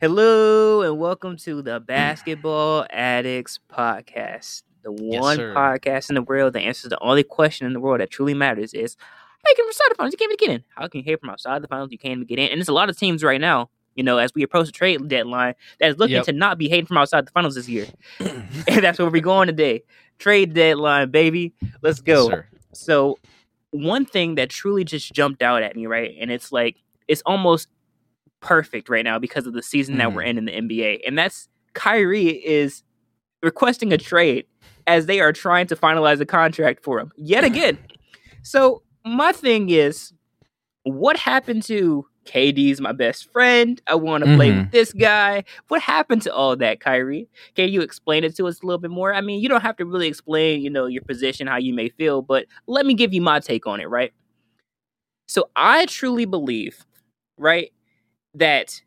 Hello and welcome to the mm. Basketball Addicts Podcast, the one sir. podcast in the world that answers the only question in the world that truly matters is how can you can inside the finals, you can't even get in. How can you hate from outside the finals, you can't even get in? And there's a lot of teams right now, you know, as we approach the trade deadline, that is looking Yep. to not be hating from outside the finals this year. and that's where we're going today. Trade deadline, baby. Let's go. Sir. So one thing that truly just jumped out at me, right? And it's like it's almost perfect right now because of the season that we're hmm. in in the NBA. And that's Kyrie is requesting a trade as they are trying to finalize a contract for him yet again. So my thing is what happened to KD's my best friend? I want to play mm-hmm. with this guy. What happened to all that, Kyrie? Can you explain it to us a little bit more? I mean, you don't have to really explain, you know, your position, how you may feel, but let me give you my take on it, right? So I truly believe, right, that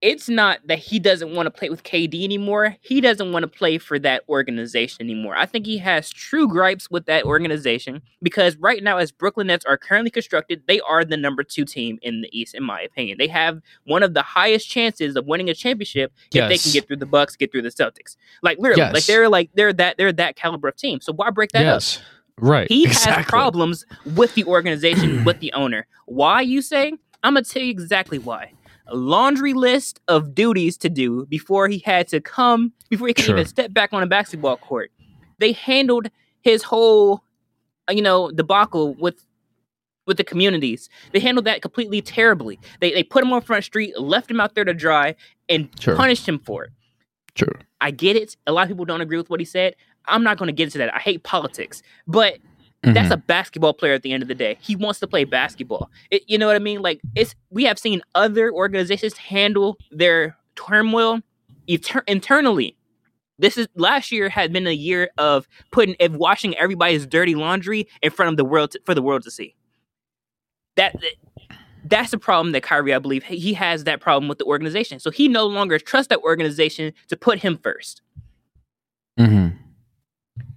it's not that he doesn't want to play with KD anymore. He doesn't want to play for that organization anymore. I think he has true gripes with that organization because right now, as Brooklyn Nets are currently constructed, they are the number two team in the East, in my opinion. They have one of the highest chances of winning a championship if they can get through the Bucks, get through the Celtics. Like literally, like they're like they're that they're that caliber of team. So why break that up? Right. He exactly. has problems with the organization, with the owner. Why you say? I'm gonna tell you exactly why. A laundry list of duties to do before he had to come, before he could Sure. even step back on a basketball court. They handled his whole, uh, you know, debacle with with the communities. They handled that completely terribly. They they put him on Front Street, left him out there to dry, and Sure. punished him for it. True. I get it. A lot of people don't agree with what he said. I'm not going to get into that. I hate politics, but Mm-hmm. that's a basketball player at the end of the day. He wants to play basketball. It, you know what I mean? Like it's we have seen other organizations handle their turmoil inter- internally. This is last year had been a year of putting of washing everybody's dirty laundry in front of the world to, for the world to see. That that's the problem that Kyrie, I believe, he has that problem with the organization. So he no longer trusts that organization to put him first. Mhm.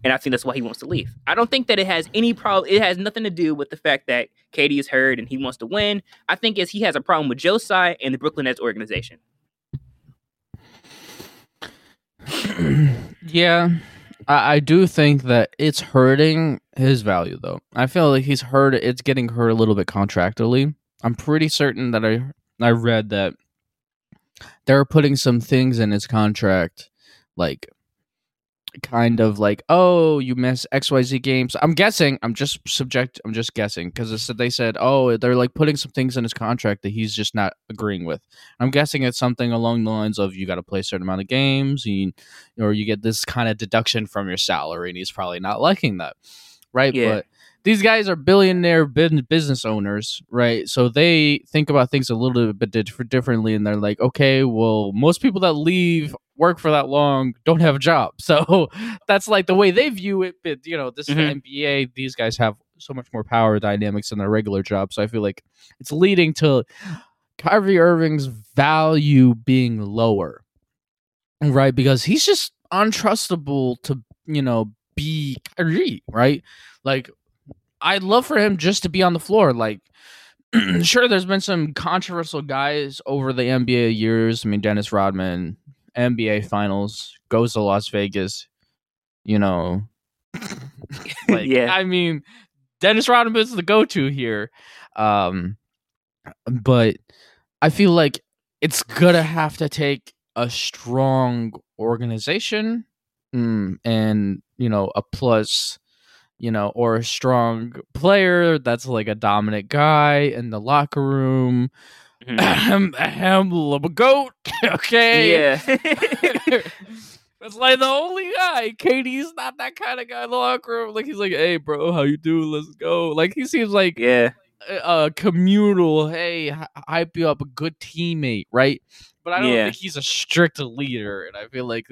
And I think that's why he wants to leave. I don't think that it has any problem. It has nothing to do with the fact that KD is hurt and he wants to win. I think is he has a problem with Joe Tsai and the Brooklyn Nets organization. yeah. I, I do think that it's hurting his value though. I feel like he's hurt it's getting hurt a little bit contractually. I'm pretty certain that I I read that they're putting some things in his contract like kind of like oh you miss xyz games. I'm guessing i'm just subject i'm just guessing because they said oh they're like putting some things in his contract that he's just not agreeing with. I'm guessing it's something along the lines of you got to play a certain amount of games you, or you get this kind of deduction from your salary and he's probably not liking that right? Yeah. but these guys are billionaire business owners, right? So they think about things a little bit differently, and they're like, okay, well, most people that leave work for that long don't have a job, so that's like the way they view it. But you know, this mm-hmm. is the NBA; these guys have so much more power dynamics in their regular job, so I feel like it's leading to Kyrie Irving's value being lower, right? Because he's just untrustable to you know be Kyrie, right? Like I'd love for him just to be on the floor. Like, sure, there's been some controversial guys over the NBA years. I mean, Dennis Rodman, NBA Finals, goes to Las Vegas. You know, like, Yeah. I mean, Dennis Rodman is the go-to here. Um, but I feel like it's gonna have to take a strong organization mm, and you know a plus you know or a strong player that's like a dominant guy in the locker room Mhm. ahem ahem goat okay yeah. it's like the only guy. KD's not that kind of guy in the locker room. Like he's like, "Hey, bro, how you doing? Let's go." Like he seems like yeah. a, a communal. Hey, hype you up, a good teammate, right? But I don't Yeah. think he's a strict leader, and I feel like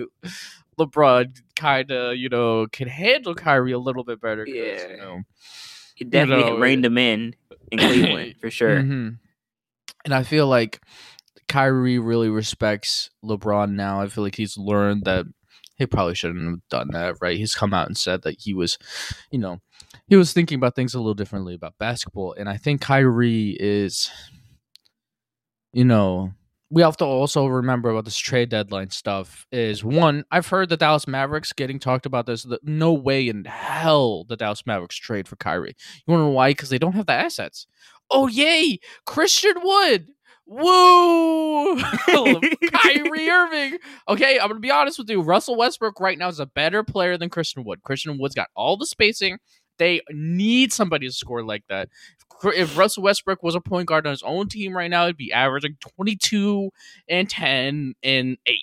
LeBron kind of, you know, can handle Kyrie a little bit better. Yeah. you know, It definitely know, reined him in in Cleveland for sure. Mhm. And I feel like Kyrie really respects LeBron now. I feel like he's learned that he probably shouldn't have done that, right? He's come out and said that he was, you know, he was thinking about things a little differently about basketball. And I think Kyrie is, you know, we have to also remember about this trade deadline stuff is one, I've heard the Dallas Mavericks getting talked about this. that No way in hell the Dallas Mavericks trade for Kyrie. You want to know why? Because they don't have the assets. Oh, yay! Christian Wood! Woo! Kyrie Irving. Okay, I'm gonna be honest with you. Russell Westbrook right now is a better player than Christian Wood. Christian Wood's got all the spacing. They need somebody to score like that. If- Russell Westbrook was a point guard on his own team right now, he'd be averaging 22 and 10 and 8.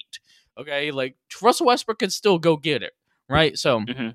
Okay, like Russell Westbrook can still go get it, right? So, Mhm.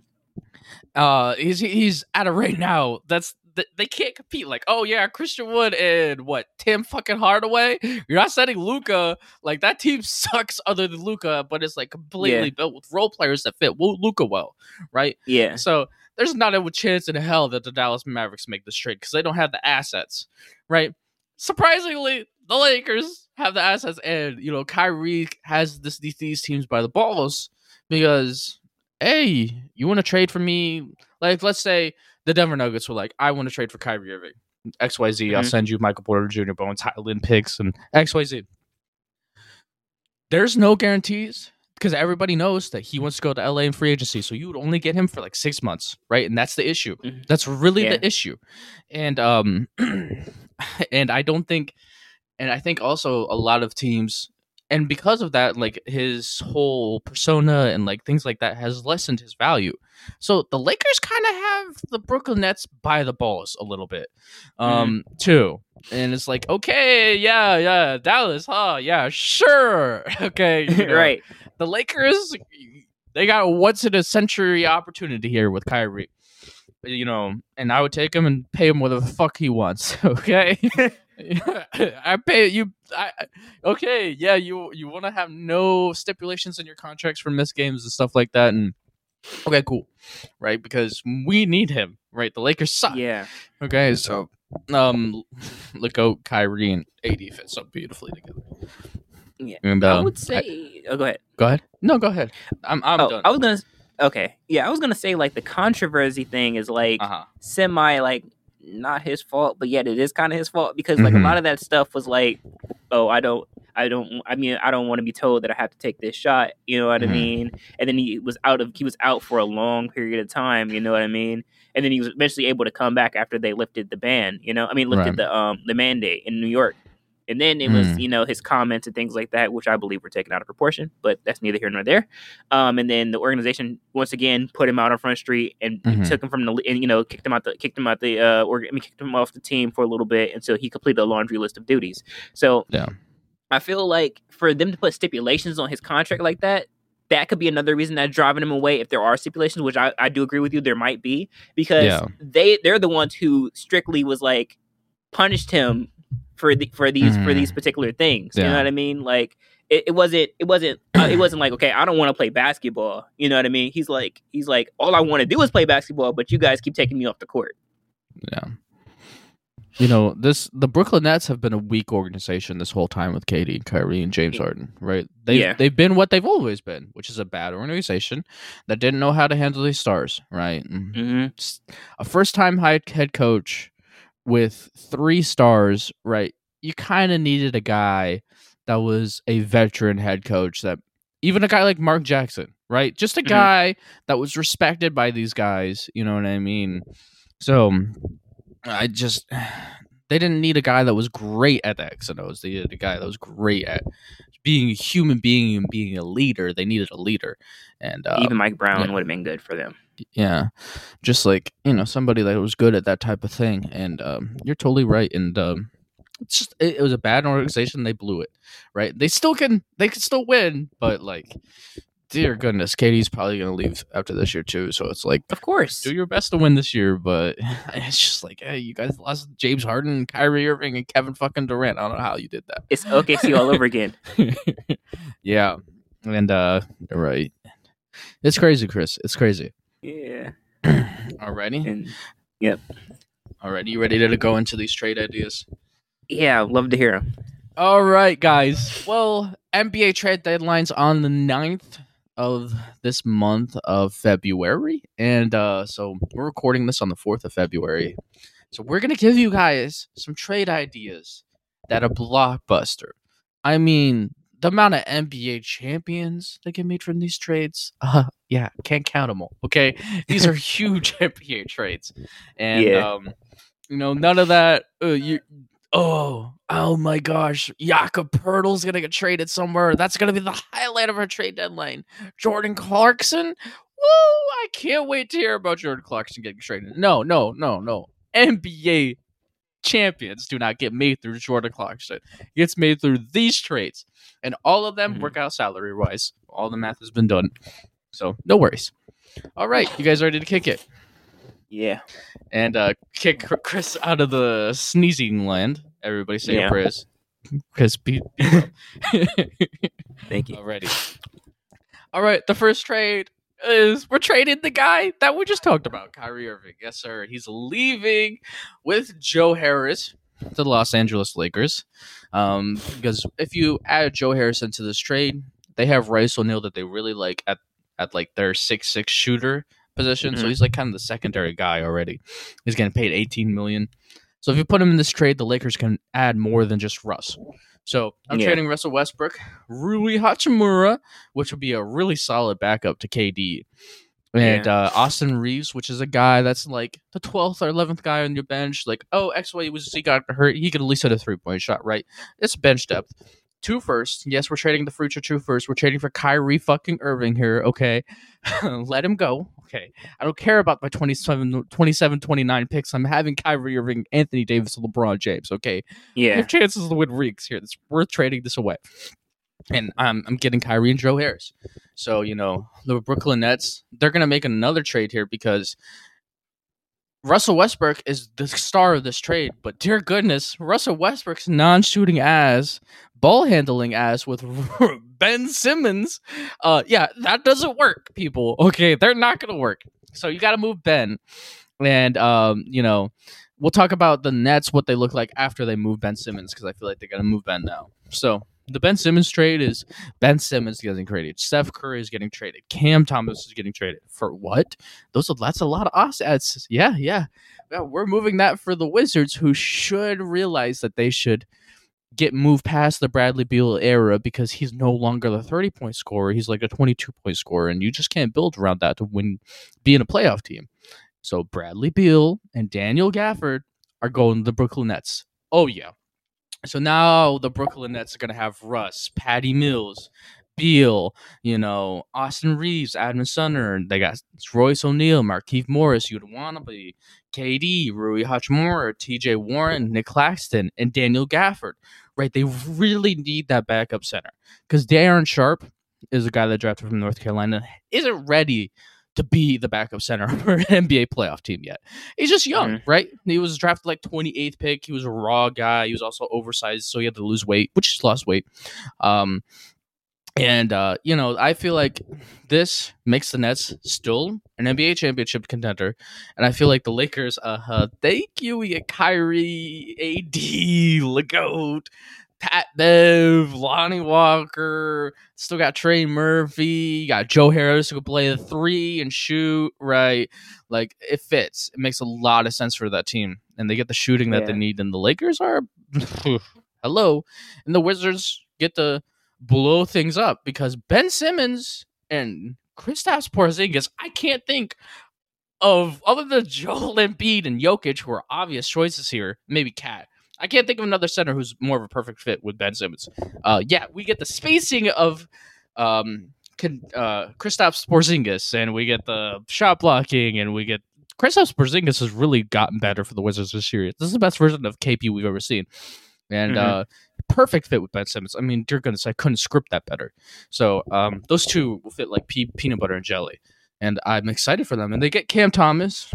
uh, he's he's at a rate now that's they can't compete. Like, oh yeah, Christian Wood and what Tim fucking Hardaway. You're not setting Luka like that team sucks. Other than Luka, but it's like completely Yeah. built with role players that fit Luka well, right? Yeah. So there's not a chance in hell that the Dallas Mavericks make this trade because they don't have the assets, right? Surprisingly, the Lakers have the assets, and you know Kyrie has this these, teams by the balls because hey, you want to trade for me? Like, let's say the Denver Nuggets were like, I want to trade for Kyrie Irving. XYZ, I'll Mhm. send you Michael Porter Jr., Bones Hyland picks, and XYZ. There's no guarantees because everybody knows that he wants to go to LA in free agency. So you would only get him for like six months, right? And that's the issue. Mhm. That's really Yeah. the issue. And um and I don't think and I think also a lot of teams and because of that, like his whole persona and like things like that has lessened his value. So the Lakers kind of have the Brooklyn Nets by the balls a little bit, um, too. And it's like, okay, yeah, yeah, Dallas, huh? Yeah, sure, okay, you know. right. The Lakers, they got a once in a century opportunity here with Kyrie. You know, and I would take him and pay him whatever the fuck he wants. Okay, I pay you. I I- okay, yeah, you you want to have no stipulations in your contracts for missed games and stuff like that, and okay, cool, right? Because we need him, right? The Lakers suck. Yeah. Okay, so um, look out, Kyrie and AD fit so beautifully together. Yeah. and I um, would say. oh, go ahead. go ahead. No, go ahead. I'm I'm oh, done. I was gonna. Okay. Yeah, I was gonna say like the controversy thing is like Uh huh. semi like not his fault, but yet it is kind of his fault because like Mhm. a lot of that stuff was like, oh, I don't, I don't, I mean, I don't want to be told that I have to take this shot. You know what Mhm. I mean? And then he was out of, he was out for a long period of time. You know what I mean? And then he was eventually able to come back after they lifted the ban. You know, I mean, lifted Right. the um the mandate in New York. And then it was, Mm. you know, his comments and things like that, which I believe were taken out of proportion, but that's neither here nor there. Um, and then the organization once again put him out on Front Street and Mhm. took him from the and you know kicked him out the kicked him out the uh or I mean kicked him off the team for a little bit until he completed a laundry list of duties. So Yeah. I feel like for them to put stipulations on his contract like that. That could be another reason that's driving him away if there are stipulations, which I, I do agree with you, there might be, because Yeah. they they're the ones who strictly was like punished him for the for these for Mhm. these particular things. You know what I mean? Like it, it wasn't it wasn't uh, it wasn't like okay, I don't want to play basketball. You know what I mean? He's like he's like all I want to do is play basketball, but you guys keep taking me off the court. Yeah. You know, this the Brooklyn Nets have been a weak organization this whole time with KD and Kyrie and James Yeah. Harden, right? They Yeah. they've been what they've always been, which is a bad organization that didn't know how to handle these stars, right? And Mm-hmm. A first time head coach with three stars, right? You kind of needed a guy that was a veteran head coach that even a guy like Mark Jackson, right? Just a Mhm. guy that was respected by these guys, you know what I mean? So I just They didn't need a guy that was great at the X and O's. They needed a guy that was great at being a human being and being a leader. They needed a leader, and uh, Even Mike Brown yeah. would have been good for them. Yeah, just like you know somebody that was good at that type of thing. And um, you're totally right. And um, it's just it, it was a bad organization. They blew it. Right? They still can. They can still win, but like. Dear goodness, KD's probably gonna leave after this year too. So it's like Of course. do your best to win this year, but it's just like, hey, you guys lost James Harden, Kyrie Irving, and Kevin fucking Durant. I don't know how you did that. It's OKC all over again. yeah, and uh, right, it's crazy, Chris. It's crazy. Yeah. Alrighty, And alrighty, you ready to go into these trade ideas? yeah, love to hear them. All right, guys. Well, NBA trade deadlines on the 9th of this month of February. And uh, so we're recording this on the 4th of February. So we're going to give you guys some trade ideas that are blockbuster. I mean, the amount of NBA champions that get made from these trades, uh, yeah, can't count them all. Okay, these are huge NBA trades, and Yeah. um, you know, none of that. Uh, you, oh, oh my gosh, Jakob Poeltl's gonna get traded somewhere. That's gonna be the highlight of our trade deadline. Jordan Clarkson, woo! I can't wait to hear about Jordan Clarkson getting traded. No, no, no, no. NBA champions do not get made through Jordan Clarkson. It gets made through these trades, and all of them Mhm. work out salary wise. All the math has been done, so no worries. All right, you guys ready to kick it Yeah. and uh, kick Chris out of the sneezing land? Everybody say Yeah. a Chris. Chris, be- Thank you. Alrighty. All right, the first trade is we're trading the guy that we just talked about, Kyrie Irving. Yes, sir. He's leaving with Joe Harris to the Los Angeles Lakers. Um, because if you add Joe Harris into this trade, they have Royce O'Neale that they really like at at like their six six shooter position. So Mhm. he's like kind of the secondary guy already. He's getting paid eighteen million. So if you put him in this trade, the Lakers can add more than just Russ. So I'm Yeah. trading Russell Westbrook, Rui Hachimura, which would be a really solid backup to KD, and uh, Austin Reaves, which is a guy that's like the 12th or 11th guy on your bench. Like, oh, X Y was he got hurt, he could at least hit a three point shot, right? It's bench depth. Two first. Yes, we're trading the future two first. We're trading for Kyrie fucking Irving here. Okay. Let him go. Okay. I don't care about my 27, 27 29 picks. I'm having Kyrie Irving, Anthony Davis, LeBron James. Okay. Yeah. have chances to win reeks here. It's worth trading this away. And I'm I'm getting Kyrie and Joe Harris. So, you know, the Brooklyn Nets, they're gonna make another trade here because Russell Westbrook is the star of this trade, but dear goodness, Russell Westbrook's non-shooting ass, ball handling ass with Ben Simmons, uh, yeah, that doesn't work, people. Okay, they're not gonna work. So you got to move Ben, and um, you know, we'll talk about the Nets, what they look like after they move Ben Simmons, because I feel like they're gonna move Ben now. So the Ben Simmons trade is Ben Simmons getting traded, Seth Curry is getting traded, Cam Thomas is getting traded for what? Those are that's a lot of assets. Yeah, yeah. Yeah, we're moving that for the Wizards, who should realize that they should get moved past the Bradley Beal era because he's no longer the 30 point scorer. He's like a 22 point scorer, and you just can't build around that to win, be in a playoff team. So Bradley Beal and Daniel Gafford are going to the Brooklyn Nets. Oh, yeah. So now the Brooklyn Nets are going to have Russ, Patty Mills, Beal, you know, Austin Reaves, Edmond Sumner. They got Royce O'Neale, Markieff Morris, Yuta Watanabe, KD, Rui Hachimura, TJ Warren, Nick Claxton, and Daniel Gafford. Right? They really need that backup center because Day'Ron Sharpe is a guy that drafted from North Carolina, isn't ready to be the backup center for an NBA playoff team yet. He's just young, right? He was drafted like 28th pick. He was a raw guy. He was also oversized, so he had to lose weight, which he's lost weight. Um, and uh, you know, I feel like this makes the Nets still an NBA championship contender, and I feel like the Lakers. Uh, uh thank you. We get Kyrie, AD, Legote, Pat Bev, Lonnie Walker. Still got Trey Murphy. Got Joe Harris who can play the three and shoot. Right, like it fits. It makes a lot of sense for that team, and they get the shooting that they need. And the Lakers are hello, and the Wizards get to blow things up because Ben Simmons and Kristaps Porzingis. I can't think of other than Joel Embiid and Jokic, who are obvious choices here. Maybe Cat. I can't think of another center who's more of a perfect fit with Ben Simmons. Uh, yeah, we get the spacing of um, can, uh, Kristaps Porzingis, and we get the shot blocking, and we get Kristaps Porzingis has really gotten better for the Wizards this year. This is the best version of KP we've ever seen, and Mhm. uh, perfect fit with Ben Simmons. I mean, dear goodness, I couldn't script that better. So um, those two will fit like pea- peanut butter and jelly, and I'm excited for them. And they get Cam Thomas,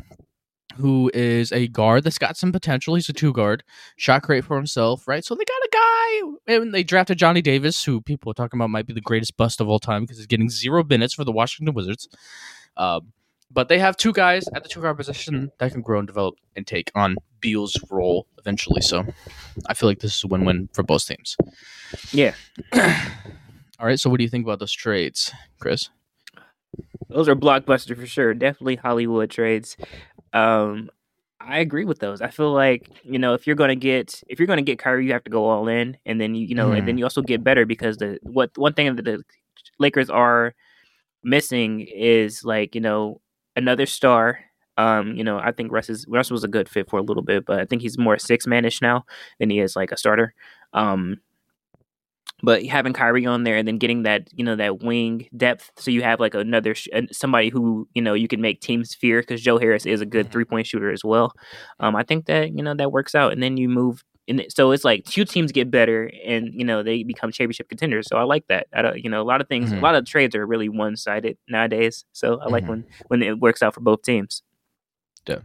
who is a guard that's got some potential. He's a two guard, shot great for himself, right? So they got a guy, and they drafted Johnny Davis, who people are talking about might be the greatest bust of all time because he's getting zero minutes for the Washington Wizards. Um, but they have two guys at the two guard position that can grow and develop and take on Beal's role eventually. So I feel like this is a win win for both teams. Yeah. All right. So what do you think about those trades, Chris? Those are blockbuster for sure. Definitely Hollywood trades. Um, I agree with those. I feel like you know if you're gonna get if you're gonna get Kyrie, you have to go all in, and then you you know, Mhm. and then you also get better because the what one thing that the Lakers are missing is like you know another star. Um, you know, I think Russ is Russ was a good fit for a little bit, but I think he's more six manish now than he is like a starter. Um, but having Kyrie on there and then getting that you know that wing depth, so you have like another sh- somebody who you know you can make teams fear because Joe Harris is a good three point shooter as well. Um, I think that you know that works out, and then you move. And so it's like two teams get better, and you know they become championship contenders. So I like that. I don't, you know, a lot of things, Mhm. a lot of trades are really one sided nowadays. So I like Mhm. when when it works out for both teams. Yeah,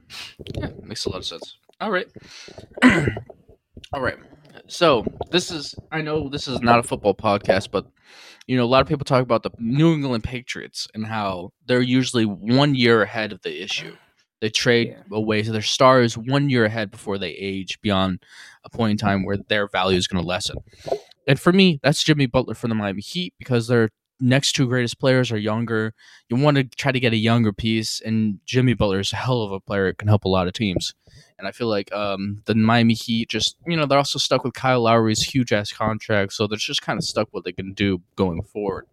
Yeah, makes a lot of sense. All right. All right. So this is I know this is not a football podcast, but you know, a lot of people talk about the New England Patriots and how they're usually one year ahead of the issue. They trade Yeah. away to their stars one year ahead before they age beyond a point in time where their value is going to lessen. And for me, that's Jimmy Butler for the Miami Heat because their next two greatest players are younger. You want to try to get a younger piece, and Jimmy Butler is a hell of a player. It can help a lot of teams. And I feel like um, the Miami Heat just, you know, they're also stuck with Kyle Lowry's huge ass contract. So they're just kind of stuck with what they can do going forward.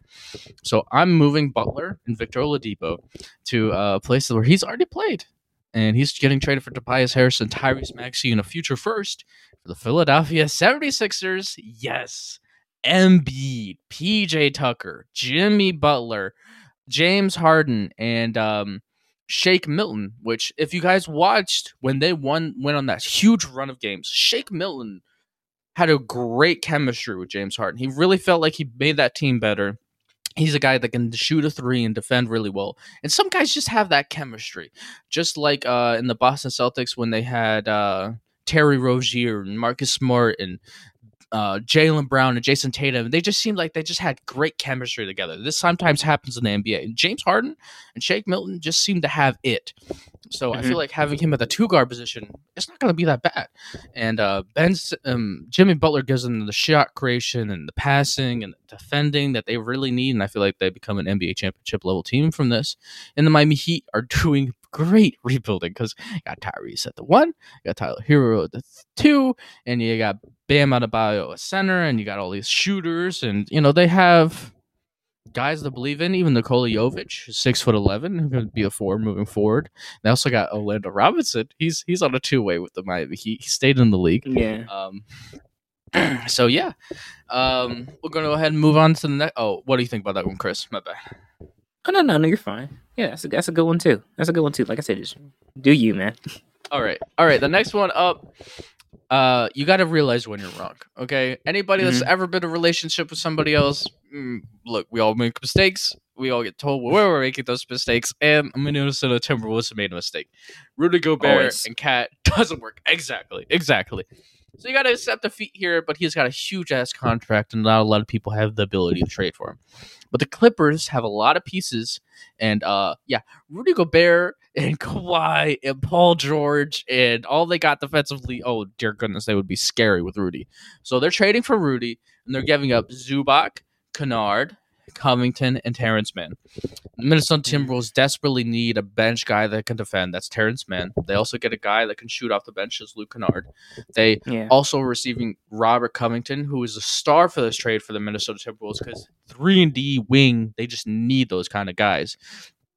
So I'm moving Butler and Victor Oladipo to places where he's already played. And he's getting traded for Tobias Harris and Tyrese Maxey in a future first for the Philadelphia 76ers. Yes. Embiid, PJ Tucker, Jimmy Butler, James Harden, and um, Shake Milton. Which, if you guys watched when they won, went on that huge run of games, Shake Milton had a great chemistry with James Harden. He really felt like he made that team better. He's a guy that can shoot a three and defend really well. And some guys just have that chemistry. Just like uh, in the Boston Celtics when they had uh, Terry Rozier and Marcus Smart and uh, Jaylen Brown and Jayson Tatum. They just seemed like they just had great chemistry together. This sometimes happens in the NBA. James Harden and Shake Milton just seem to have it. So I Mhm. feel like having him at the two guard position, it's not going to be that bad. And uh, Ben's um, Jimmy Butler gives them the shot creation and the passing and the defending that they really need. And I feel like they become an NBA championship level team from this. And the Miami Heat are doing great rebuilding because you got Tyrese at the one, you got Tyler Herro at the two, and you got Bam Adebayo at center, and you got all these shooters, and you know they have guys that believe in. Even Nikola Jovic, six foot eleven, who could be a four moving forward. They also got Orlando Robinson. He's he's on a two way with the Miami Heat. He stayed in the league. Yeah. Um, so yeah, um, we're gonna go ahead and move on to the next. Oh, what do you think about that one, Chris? My bad. Oh no, no, no, you're fine. Yeah, that's a that's a good one too. That's a good one too. Like I said, just do you, man. All right, all right. The next one up. Uh, you got to realize when you're wrong. Okay, anybody that's ever been in a relationship with somebody else, mm, look, we all make mistakes. We all get told where we're making those mistakes, and I'm gonna notice Minnesota Timberwolves made a mistake. Rudy Gobert Always. and Cat doesn't work. Exactly, exactly. So you got to accept defeat here, but he's got a huge ass contract, and not a lot of people have the ability to trade for him. But the Clippers have a lot of pieces, and uh, yeah, Rudy Gobert and Kawhi and Paul George and all they got defensively. Oh dear goodness, they would be scary with Rudy. So they're trading for Rudy, and they're giving up Zubac, Kennard, Covington, and Terrence Mann. The Minnesota Timberwolves desperately need a bench guy that can defend. That's Terrence Mann. They also get a guy that can shoot off the bench as Luke Kennard. They Yeah. also receiving Robert Covington, who is a star for this trade for the Minnesota Timberwolves because three and D wing, they just need those kind of guys.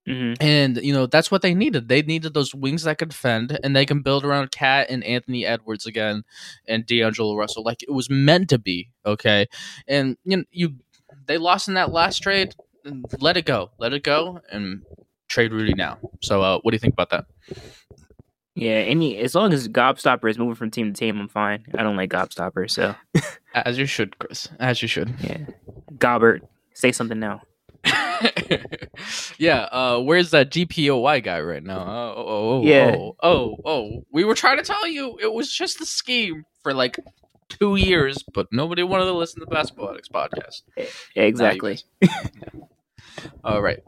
hmm And you know that's what they needed. They needed those wings that could defend, and they can build around Cat and Anthony Edwards again, and D'Angelo Russell. Like it was meant to be. Okay, and you know you they lost in that last trade. Let it go. Let it go, and trade Rudy now. So uh, what do you think about that? Yeah, any as long as Gobstopper is moving from team to team, I'm fine. I don't like Gobstopper, so As you should, Chris. As you should. yeah. Gobbert, say something now. yeah, uh, where's that DPOY guy right now? Oh, oh, oh, Yeah. oh, oh, oh. We were trying to tell you it was just a scheme for like two years, but nobody wanted to listen to the Basketball Addicts podcast. Yeah, exactly. All right.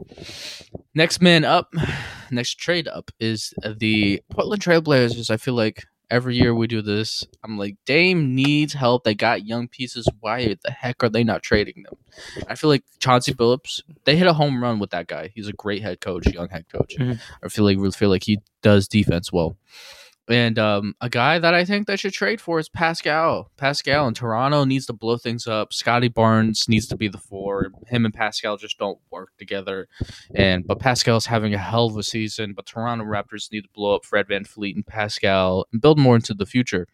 Next man up, next trade up is the Portland Trailblazers. I feel like every year we do this. I'm like, Dame needs help. They got young pieces. Why the heck are they not trading them? I feel like Chauncey Billups, they hit a home run with that guy. He's a great head coach, young head coach. Mhm. I feel like feel like he does defense well. And um, a guy that I think they should trade for is Pascal. Pascal in Toronto needs to blow things up. Scottie Barnes needs to be the four. Him and Pascal just don't work together. And but Pascal's having a hell of a season. But Toronto Raptors need to blow up Fred VanVleet and Pascal and build more into the future.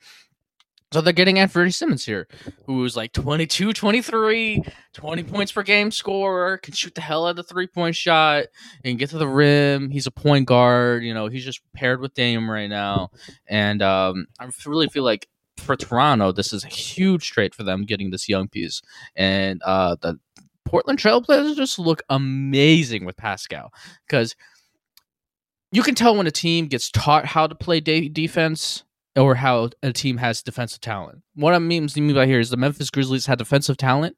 So they're getting Anthony Simons here, who's like 22, 23, 20 points per game scorer, can shoot the hell out of the three point shot and get to the rim. He's a point guard. You know, he's just paired with Dame right now. And um, I really feel like for Toronto, this is a huge trade for them getting this young piece. And uh, the Portland Trailblazers just look amazing with Pascal because you can tell when a team gets taught how to play de- defense or how a team has defensive talent. What I mean, mean by here is the Memphis Grizzlies had defensive talent,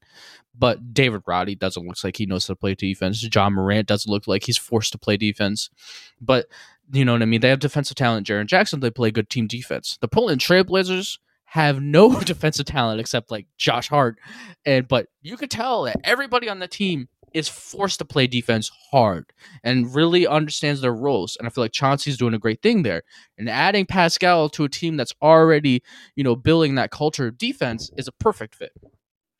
but David Roddy doesn't look like he knows how to play defense. Ja Morant doesn't look like he's forced to play defense. But you know what I mean? They have defensive talent. Jaren Jackson, they play good team defense. The Portland Trailblazers have no defensive talent except like Josh Hart. And but you could tell that everybody on the team is forced to play defense hard and really understands their roles. And I feel like Chauncey's doing a great thing there. And adding Pascal to a team that's already, you know, building that culture of defense is a perfect fit.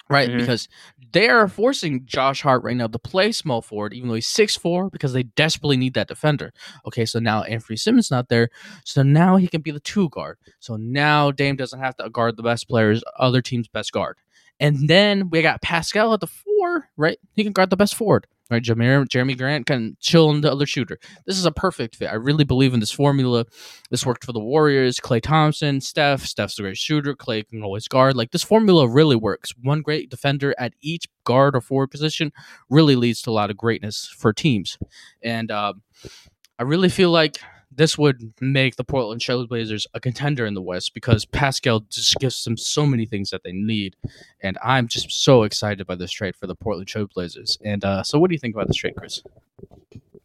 Right? Mhm. Because they are forcing Josh Hart right now to play small forward, even though he's 6'4, because they desperately need that defender. Okay, so now Anthony Simons not there. So now he can be the two guard. So now Dame doesn't have to guard the best players, other team's best guard. And then we got Pascal at the four, right? He can guard the best forward, right? Jameer, Jerami Grant can chill in the other shooter. This is a perfect fit. I really believe in this formula. This worked for the Warriors, Klay Thompson, Steph. Steph's a great shooter. Klay can always guard. Like this formula really works. One great defender at each guard or forward position really leads to a lot of greatness for teams. And uh, I really feel like this would make the Portland Trailblazers a contender in the West because Pascal just gives them so many things that they need, and I'm just so excited by this trade for the Portland Trailblazers. And uh, so, what do you think about this trade, Chris?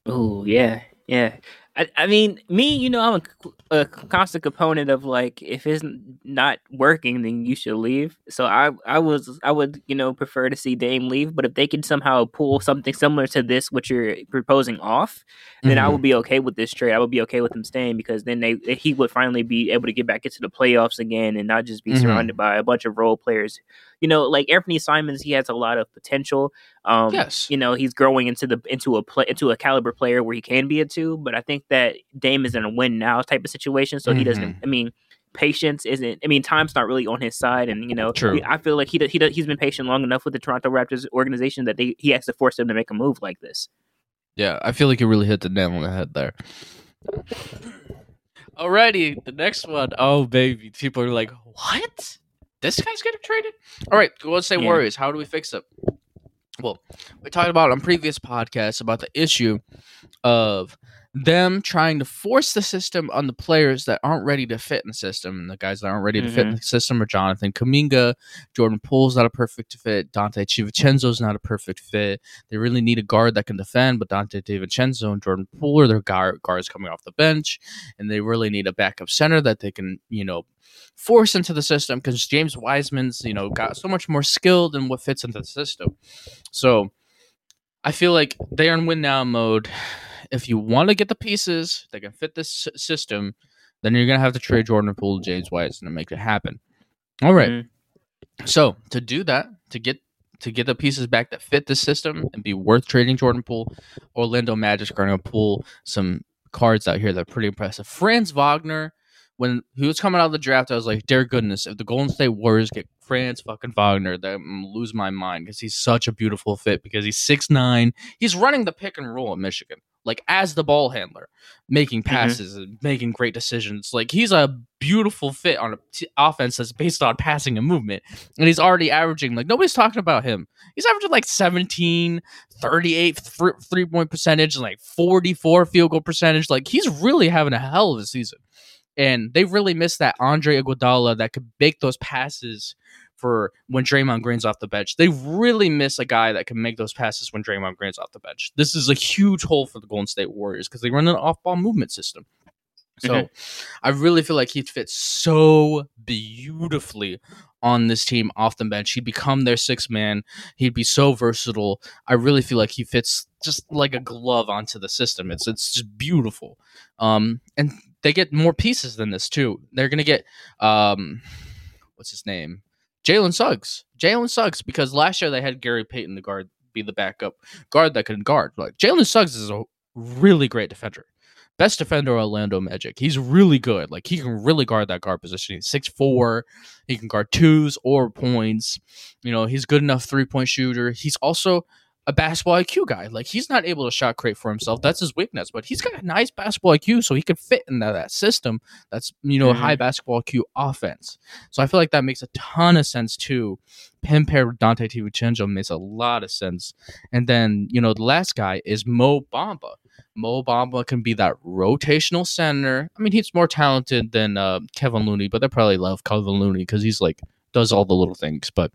Oh yeah, yeah. I, I mean, me, you know, I'm a, a constant component of like, if it's not working, then you should leave. So I, I was, I would, you know, prefer to see Dame leave. But if they can somehow pull something similar to this, what you're proposing off, then I Mhm. would be okay with this trade. I would be okay with him staying because then they, he would finally be able to get back into the playoffs again and not just be Mhm. surrounded by a bunch of role players. You know, like Anthony Simons, he has a lot of potential. Um, Yes. you know he's growing into the into a play into a caliber player where he can be a two. But I think that Dame is in a win now type of situation, so he doesn't. Mhm. I mean, patience isn't. I mean, time's not really on his side, and you know, True. I feel like he he he's been patient long enough with the Toronto Raptors organization that they he has to force them to make a move like this. Yeah, I feel like you really hit the nail on the head there. Alrighty, the next one. Oh baby, people are like, "What? This guy's getting traded?" All right, Golden State Yeah. Warriors. How do we fix it? Well, we talked about on previous podcasts about the issue of them trying to force the system on the players that aren't ready to fit in the system. And the guys that aren't ready to fit in mm-hmm. the system are Jonathan Kuminga, Jordan Poole's not a perfect fit, Donte DiVincenzo's not a perfect fit. They really need a guard that can defend, but Donte DiVincenzo and Jordan Poole are their guard, guards coming off the bench, and they really need a backup center that they can, you know, force into the system because James Wiseman's, you know, got so much more skill than what fits into the system. So I feel like they are in win now mode. If you want to get the pieces that can fit this system, then you're gonna have to trade Jordan Poole to James Wiseman to make it happen. All right. Mhm. So to do that, to get to get the pieces back that fit the system and be worth trading Jordan Poole, Orlando Magic's going to pull some cards out here that are pretty impressive. Franz Wagner, when he was coming out of the draft, I was like, dear goodness, if the Golden State Warriors get Franz fucking Wagner, that I'm lose my mind because he's such a beautiful fit because he's six nine. He's running the pick and roll at Michigan, like as the ball handler, making mm-hmm. passes and making great decisions. Like he's a beautiful fit on a t- offense that's based on passing and movement. And he's already averaging, like, nobody's talking about him. He's averaging like 17, 38 th- three point percentage, and like 44 field goal percentage. Like he's really having a hell of a season. And they really missed that Andre Iguodala that could make those passes for when Draymond Green's off the bench. They really miss a guy that can make those passes when Draymond Green's off the bench. This is a huge hole for the Golden State Warriors because they run an off-ball movement system. So Mhm. I really feel like he'd fit so beautifully on this team off the bench. He'd become their sixth man. He'd be so versatile. I really feel like he fits just like a glove onto the system. It's it's just beautiful. Um, and they get more pieces than this too. They're gonna get um, what's his name? Jalen Suggs. Jalen Suggs because last year they had Gary Payton the guard be the backup guard that could guard. Like Jalen Suggs is a really great defender. Best defender Orlando Magic. He's really good. Like he can really guard that guard position. He's six four. He can guard twos or points. You know, he's good enough three point shooter. He's also a basketball IQ guy. Like he's not able to shot create for himself. That's his weakness. But he's got a nice basketball IQ, so he could fit in that, that system. That's you know Mhm. high basketball IQ offense. So I feel like that makes a ton of sense too. Him paired with Donte DiVincenzo makes a lot of sense. And then you know the last guy is Mo Bamba. Mo Bamba can be that rotational center. I mean, he's more talented than uh, Kevin Looney, but they probably love Kevin Looney because he's like does all the little things. But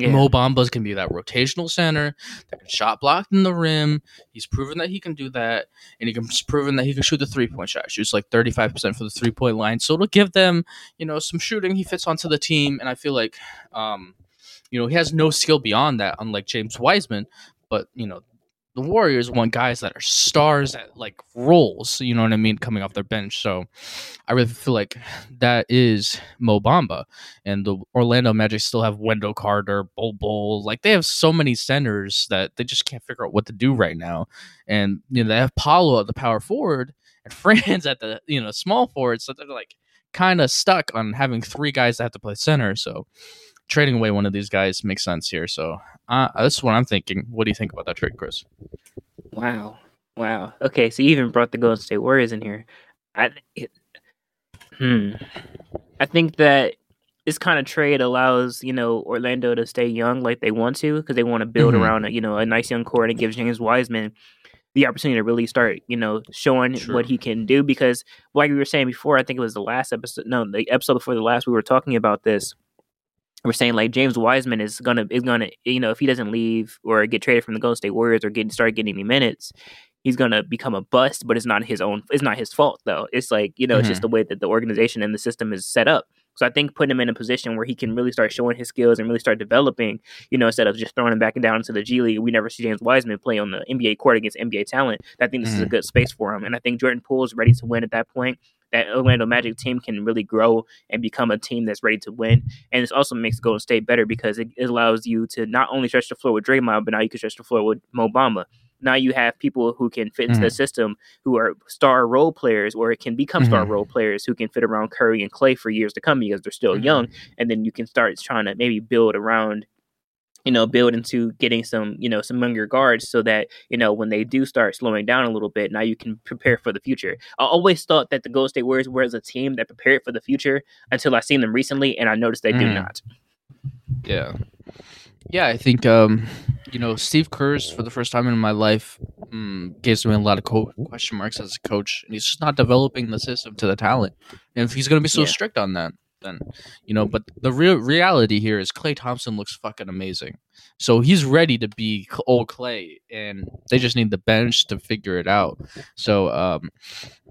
Yeah. Mo Bambas can be that rotational center that can shot block in the rim. He's proven that he can do that, and he can he's proven that he can shoot the three point shot. Shoots like thirty five percent for the three point line, so it'll give them you know some shooting. He fits onto the team, and I feel like um, you know he has no skill beyond that, unlike James Wiseman. But you know the Warriors want guys that are stars at like roles. You know what I mean, coming off their bench. So I really feel like that is Mo Bamba and the Orlando Magic still have Wendell Carter, Bol Bol. Like they have so many centers that they just can't figure out what to do right now. And you know they have Paolo at the power forward and Franz at the you know small forward, so they're like kind of stuck on having three guys that have to play center. So trading away one of these guys makes sense here. So uh, that's what I'm thinking. What do you think about that trade, Chris? Wow. Wow. Okay, so you even brought the Golden State Warriors in here. I it, hmm. I think that this kind of trade allows, you know, Orlando to stay young like they want to because they want to build Mhm. around, a, you know, a nice young core and it gives James Wiseman the opportunity to really start, you know, showing Sure. what he can do because like we were saying before, I think it was the last episode, no, the episode before the last we were talking about this we're saying like James Wiseman is gonna is gonna you know if he doesn't leave or get traded from the Golden State Warriors or get start getting any minutes, he's gonna become a bust. But it's not his own. It's not his fault though. It's like you know it's just the way that the organization and the system is set up. So I think putting him in a position where he can really start showing his skills and really start developing, you know, instead of just throwing him back and down into the G League, we never see James Wiseman play on the NBA court against NBA talent. I think this is a Mhm. good space for him, and I think Jordan Poole is ready to win at that point. That Orlando Magic team can really grow and become a team that's ready to win and this also makes Golden State better because it, it allows you to not only stretch the floor with Draymond, but now you can stretch the floor with Mo Bamba. Now you have people who can fit into the system who are star role players, or it can become star Mhm. role players who can fit around Curry and Klay for years to come because they're still Mhm. young, and then you can start trying to maybe build around. You know, build into getting some, you know, some younger guards so that, you know, when they do start slowing down a little bit, now you can prepare for the future. I always thought that the Golden State Warriors were as a team that prepared for the future until I seen them recently, and I noticed they do Mm. not. Yeah. Yeah, I think um, you know Steve Kerr's for the first time in my life mm, gives me a lot of co- question marks as a coach, and he's just not developing the system to the talent. And if he's going to be so Yeah. strict on that, then you know. But the real reality here is Klay Thompson looks fucking amazing, so he's ready to be old Klay, and they just need the bench to figure it out. So um,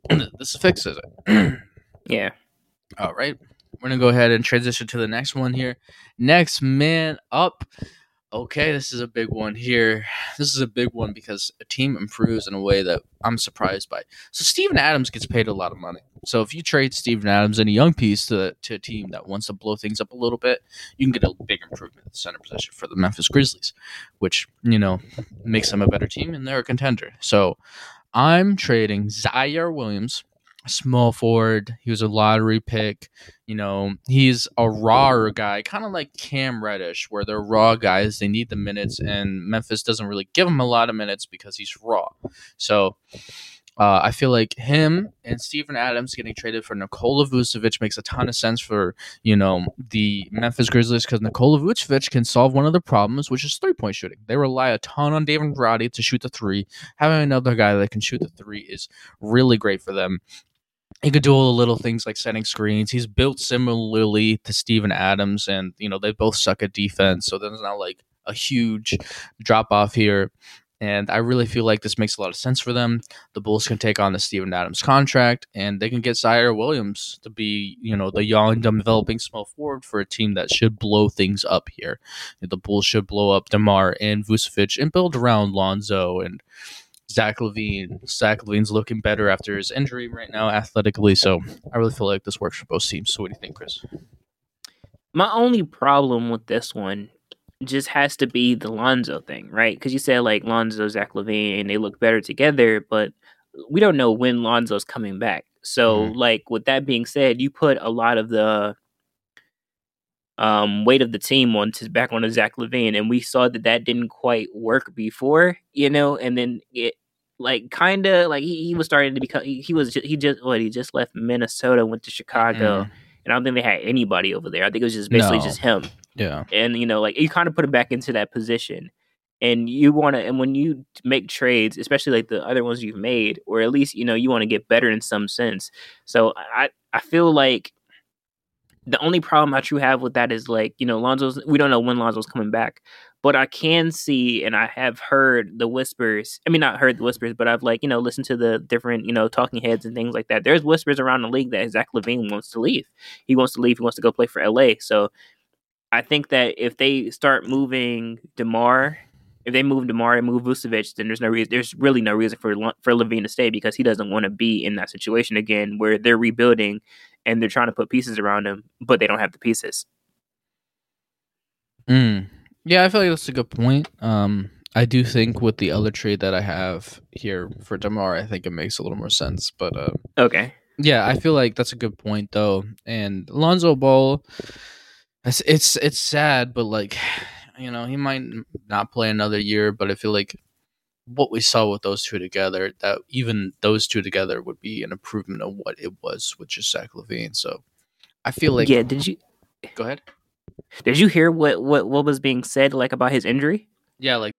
this fixes it. Yeah. All right. We're going to go ahead and transition to the next one here. Next man up, Okay, this is a big one here. This is a big one because a team improves in a way that I'm surprised by. So Steven Adams gets paid a lot of money. So if you trade Steven Adams and a young piece to, to a team that wants to blow things up a little bit, you can get a big improvement at the center position for the Memphis Grizzlies, which, you know, makes them a better team and they're a contender. So I'm trading Ziaire Williams small forward. He was a lottery pick. You know, he's a raw guy, kind of like Cam Reddish, where they're raw guys. They need the minutes, and Memphis doesn't really give him a lot of minutes because he's raw. So uh, I feel like him and Steven Adams getting traded for Nikola Vucevic makes a ton of sense for you know the Memphis Grizzlies because Nikola Vucevic can solve one of the problems, which is three point shooting. They rely a ton on David Roddy to shoot the three. Having another guy that can shoot the three is really great for them he could do all the little things like setting screens. He's built similarly to Steven Adams, and you know they both suck at defense, so there's not like a huge drop off here. And I really feel like this makes a lot of sense for them. The Bulls can take on the Steven Adams contract, and they can get Ziaire Williams to be, you know, the young, developing small forward for a team that should blow things up here. The Bulls should blow up Demar and Vucevic and build around Lonzo and Zach LaVine. Zach LaVine's looking better after his injury right now, athletically. So I really feel like this works for both teams. So what do you think, Chris? My only problem with this one just has to be the Lonzo thing, right? Because you said like Lonzo, Zach LaVine, and they look better together, but we don't know when Lonzo's coming back. So, mm-hmm. like with that being said, you put a lot of the um, weight of the team on to back on Zach LaVine, and we saw that that didn't quite work before, you know, and then it like kind of like he, he, was starting to become he, he, was just, he just what he just left Minnesota, went to Chicago, mm. and I don't think they had anybody over there. I think it was just basically no. just him. Yeah, and you know, like you kind of put him back into that position. And you want to, and when you make trades, especially like the other ones you've made, or at least you know you want to get better in some sense. So I, I feel like the only problem I truly have with that is like, you know, Lonzo's we don't know when Lonzo's coming back. But I can see and I have heard the whispers. I mean not heard the whispers, but I've like, you know, listened to the different, you know, talking heads and things like that. There's whispers around the league that Zach LaVine wants to leave. He wants to leave, he wants to go play for LA. So I think that if they start moving DeMar if they move DeMar and move Vucevic, then there's no reason. There's really no reason for for LaVine to stay because he doesn't want to be in that situation again where they're rebuilding and they're trying to put pieces around him, but they don't have the pieces. Mm. Yeah, I feel like that's a good point. Um, I do think with the other trade that I have here for Demar, I think it makes a little more sense. But uh, okay, yeah, I feel like that's a good point though. And Lonzo Ball, it's it's it's sad, but like you know, he might not play another year. But I feel like what we saw with those two together, that even those two together would be an improvement of what it was with just Zach LaVine. So I feel like yeah. Did you go ahead? Did you hear what what what was being said like about his injury? Yeah, like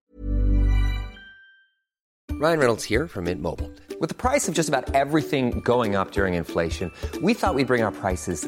Ryan Reynolds here from Mint Mobile. With the price of just about everything going up during inflation, we thought we'd bring our prices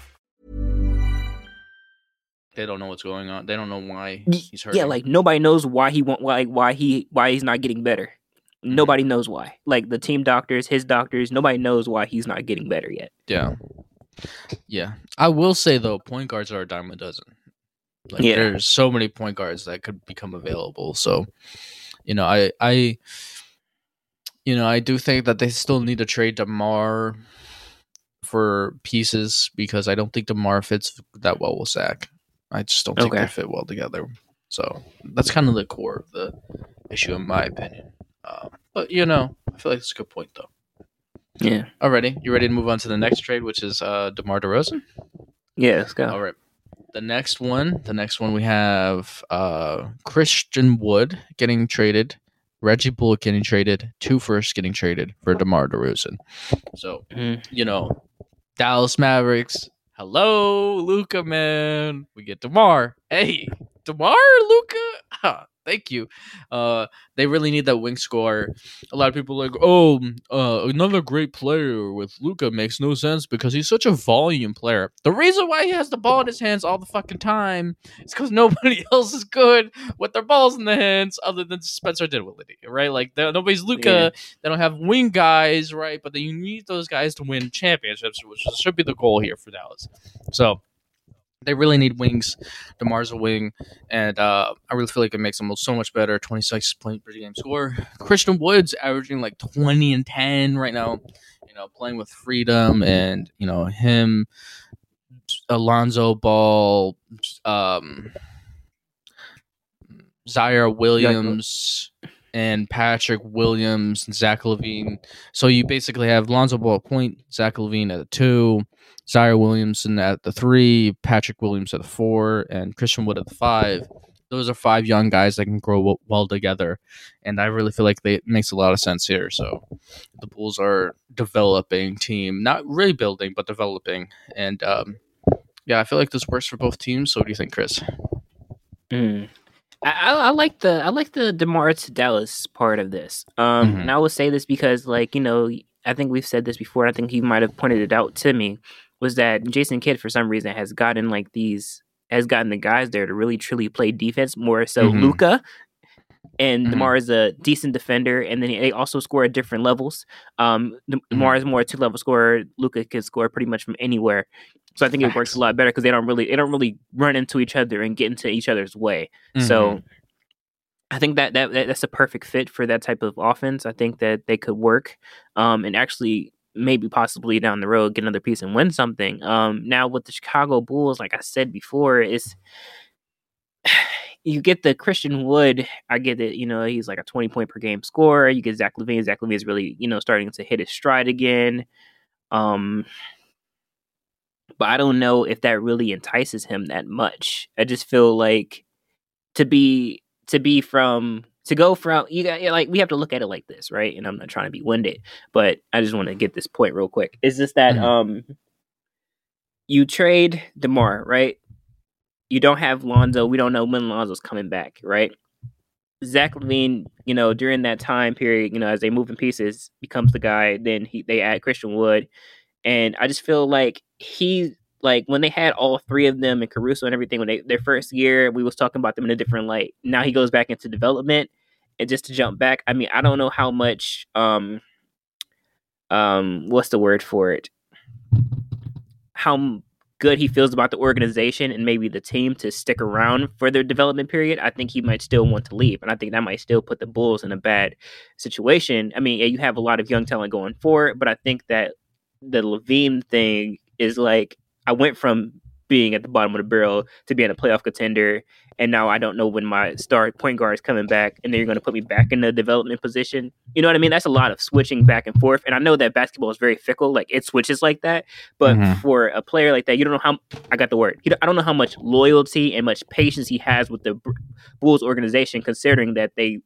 They don't know what's going on. They don't know why he's hurt. Yeah, like nobody knows why he want why why he why he's not getting better. Mm-hmm. Nobody knows why. Like the team doctors, his doctors, nobody knows why he's not getting better yet. Yeah. Yeah. I will say though, point guards are a dime a dozen. Like yeah. there's so many point guards that could become available. So, you know, I I you know, I do think that they still need to trade DeMar for pieces because I don't think DeMar fits that well with Zach. I just don't think okay. they fit well together. So that's kind of the core of the issue, in my opinion. Uh, but you know, I feel like it's a good point though. Yeah. Alrighty, you ready to move on to the next trade, which is uh DeMar DeRozan? Yeah, let's go. All right. The next one, the next one we have uh Christian Wood getting traded, Reggie Bullock getting traded, two firsts getting traded for DeMar DeRozan. So, Mhm. you know, Dallas Mavericks. Hello, Luka man. We get DeMar. Hey, DeMar, Luka. Huh, thank you. Uh they really need that wing score. A lot of people are like, oh, uh, another great player with Luka makes no sense because he's such a volume player. The reason why he has the ball in his hands all the fucking time is because nobody else is good with their balls in the hands other than Spencer Dinwiddie, right? Like nobody's Luka. They don't have wing guys, right? But then you need those guys to win championships, which should be the goal here for Dallas. So they really need wings. Demar's a wing, and uh, I really feel like it makes them so much better. Twenty six point per game score. Christian Woods averaging like twenty and ten right now. You know, playing with freedom, and you know him, Alonzo Ball, um, Ziaire Williams, and Patrick Williams, and Zach LaVine. So you basically have Lonzo Ball at point, Zach LaVine at the two, Ziaire Williamson at the three, Patrick Williams at the four, and Christian Wood at the five. Those are five young guys that can grow well together, and I really feel like they, it makes a lot of sense here. So the Bulls are developing team, not rebuilding, but developing, and um, yeah, I feel like this works for both teams. So what do you think, Chris? Mm. I, I, like the I like the Demar to Dallas part of this. Um, Mhm. and I will say this because, like, you know, I think we've said this before. And I think he might have pointed it out to me. Was that Jason Kidd for some reason has gotten like these has gotten the guys there to really truly play defense more so Mhm. Luka. And Mhm. Demar is a decent defender, and then they also score at different levels. Um, De- Demar is more a two level scorer. Luka can score pretty much from anywhere, so I think it works a lot better because they don't really they don't really run into each other and get into each other's way. So I think that, that that that's a perfect fit for that type of offense. I think that they could work, um, and actually maybe possibly down the road get another piece and win something. Um, now with the Chicago Bulls, like I said before, is you get the Christian Wood. I get it. You know, he's like a twenty point per game scorer. You get Zach LaVine. Zach LaVine is really you know starting to hit his stride again. Um, but I don't know if that really entices him that much. I just feel like to be to be from to go from you got like we have to look at it like this, right? And I'm not trying to be winded, but I just want to get this point real quick. Is this that Mhm. um you trade Demar, right? You don't have Lonzo. We don't know when Lonzo's coming back, right? Zach LaVine, you know, during that time period, you know, as they move in pieces, becomes the guy. Then he they add Christian Wood, and I just feel like he like when they had all three of them and Caruso and everything when they their first year, we was talking about them in a different light. Now he goes back into development, and just to jump back, I mean, I don't know how much um um what's the word for it? How good he feels about the organization and maybe the team to stick around for their development period, I think he might still want to leave. And I think that might still put the Bulls in a bad situation. I mean, yeah, you have a lot of young talent going forward, but I think that the LaVine thing is like I went from being at the bottom of the barrel to being a playoff contender, and now I don't know when my star point guard is coming back, and then you're going to put me back in the development position. You know what I mean? That's a lot of switching back and forth, and I know that basketball is very fickle, like it switches like that. But Mhm. for a player like that, you don't know how I got the word. You don't- I don't know how much loyalty and much patience he has with the Bulls organization, considering that they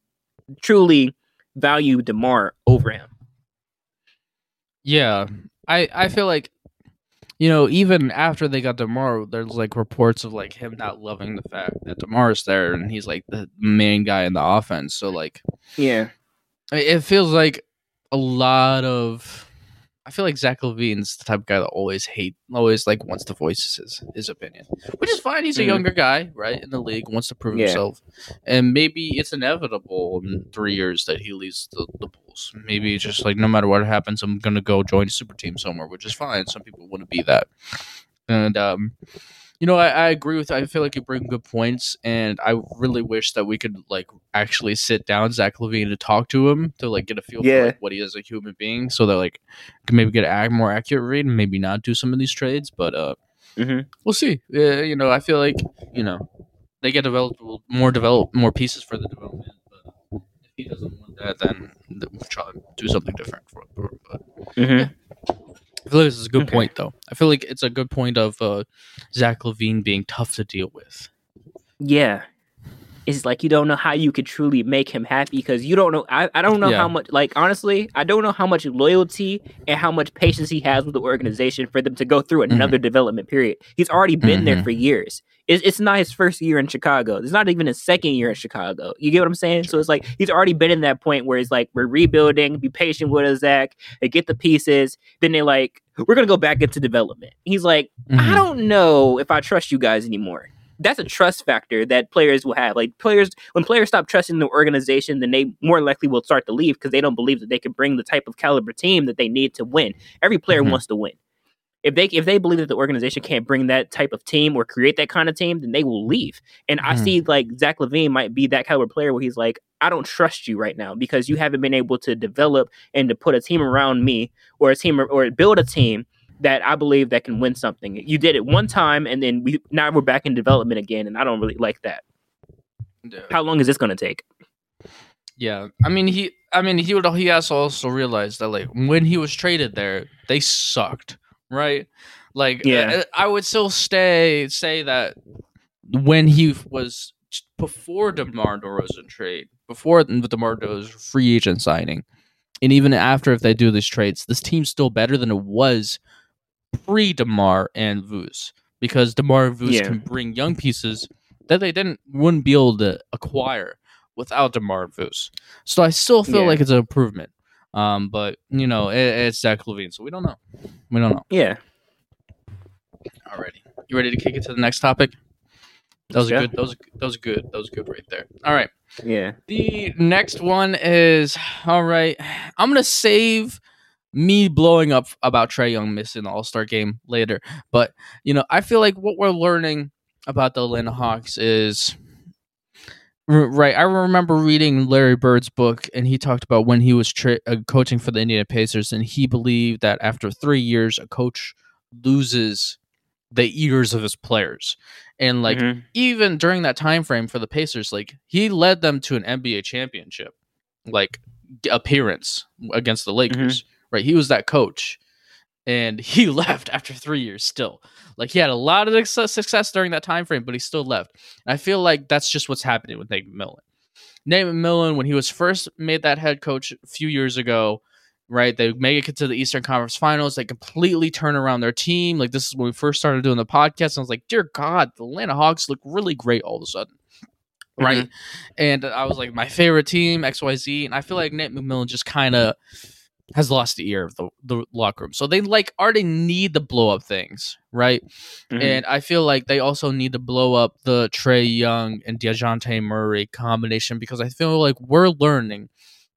truly value Demar over him. Yeah, I I feel like you know even after they got Demar, there's like reports of like him not loving the fact that Demar is there and he's like the main guy in the offense. So like Yeah. It feels like a lot of. I feel like Zach LaVine's the type of guy that always hate, always like wants to voice his his opinion, which is fine. He's a Mhm. younger guy, right, in the league, wants to prove Yeah. himself, and maybe it's inevitable in three years that he leaves the, the Bulls. Maybe it's just like no matter what happens, I'm gonna go join a super team somewhere, which is fine. Some people want to be that, and um, you know, I, I agree with. I feel like you bring good points, and I really wish that we could like actually sit down Zach LaVine to talk to him to like get a feel Yeah. for like, what he is as a human being, so that like can maybe get a more accurate read and maybe not do some of these trades. But uh, Mhm. we'll see. Yeah, you know, I feel like you know they get developed more develop more pieces for the development. But if he doesn't want that, then we'll try to do something different for. for but Mhm. I feel like this is a good Okay. point, though. I feel like it's a good point of uh, Zach LaVine being tough to deal with. Yeah. It's like you don't know how you could truly make him happy because you don't know. I, I don't know Yeah. how much, like, honestly, I don't know how much loyalty and how much patience he has with the organization for them to go through another development period. He's already been there Mhm. for years. It's, it's not his first year in Chicago. It's not even his second year in Chicago. You get what I'm saying? So it's like he's already been in that point where it's like, we're rebuilding, be patient with us, Zach, and get the pieces. Then they like, we're going to go back into development. He's like, I Mhm. don't know if I trust you guys anymore. That's a trust factor that players will have. Like players, when players stop trusting the organization, then they more likely will start to leave because they don't believe that they can bring the type of caliber team that they need to win. Every player Mhm. wants to win. If they if they believe that the organization can't bring that type of team or create that kind of team, then they will leave. And I Mhm. see like Zach LaVine might be that caliber player where he's like, I don't trust you right now because you haven't been able to develop and to put a team around me or a team or build a team that I believe that can win something. You did it one time, and then we now we're back in development again, and I don't really like that. How long is this going to take? Yeah, I mean he, I mean he would, he has also realized that like when he was traded there, they sucked, right? Like, uh, Yeah. I, I would still stay say that when he was before Demar Derozan trade, before the Demar Derozan free agent signing, and even after if they do these trades, this team's still better than it was pre Demar and Vuz because Demar and Vuz Yeah. can bring young pieces that they didn't wouldn't be able to acquire without Demar and Vuz. So I still feel Yeah. like it's an improvement. Um, but you know, it, it's Zach LaVine, so we don't know. We don't know. Yeah, Alrighty, you ready to kick it to the next topic? That was a Yeah. good. That was that was good. That was good right there. All right. yeah, The next one is all right. I'm gonna save me blowing up about Trae Young missing the All Star game later, but you know I feel like what we're learning about the Atlanta Hawks is right. I remember reading Larry Bird's book, and he talked about when he was tra- uh, coaching for the Indiana Pacers, and he believed that after three years, a coach loses the ears of his players, and like Mhm. even during that time frame for the Pacers, like he led them to an NBA championship, like appearance against the Lakers. Right, he was that coach, and he left after three years. Still, like he had a lot of success during that time frame, but he still left. And I feel like that's just what's happening with Nate McMillan. Nate McMillan, when he was first made that head coach a few years ago, right? They make it to the Eastern Conference Finals. They completely turn around their team. Like this is when we first started doing the podcast. And I was like, dear God, the Atlanta Hawks look really great all of a sudden. Right. Mm-hmm. And I was like, my favorite team, XYZ. And I feel like Nate McMillan just kind of has lost the ear of the, the locker room. So they like already need to blow up things, right? Mhm. And I feel like they also need to blow up the Trae Young and DeJounte Murray combination because I feel like we're learning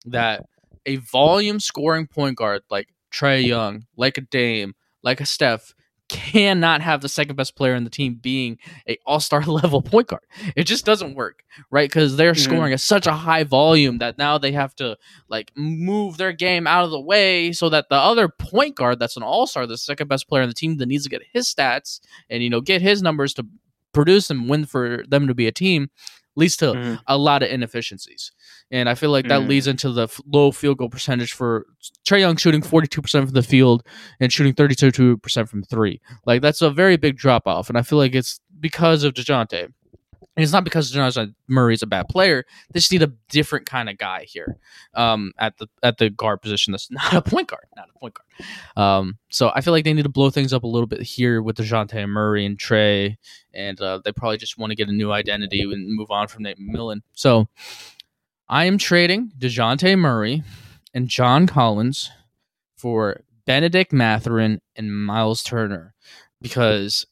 that a volume scoring point guard like Trae Young, like a Dame, like a Steph, cannot have the second best player in the team being a all-star level point guard. It just doesn't work, right? Because they're Mhm. scoring at such a high volume that now they have to like move their game out of the way so that the other point guard that's an all-star, the second best player in the team that needs to get his stats and you know get his numbers to produce and win for them to be a team leads to Mhm. a lot of inefficiencies. And I feel like that Mhm. leads into the f- low field goal percentage for Trae Young shooting 42% from the field and shooting 32% from three. Like that's a very big drop off. And I feel like it's because of DeJounte. And it's not because DeJounte Murray's a bad player. They just need a different kind of guy here um, at the at the guard position. That's not a point guard, not a point guard. Um, so I feel like they need to blow things up a little bit here with DeJounte Murray and Trae, and uh, they probably just want to get a new identity and move on from Nate McMillan. So I am trading DeJounte Murray and John Collins for Bennedict Mathurin and Miles Turner because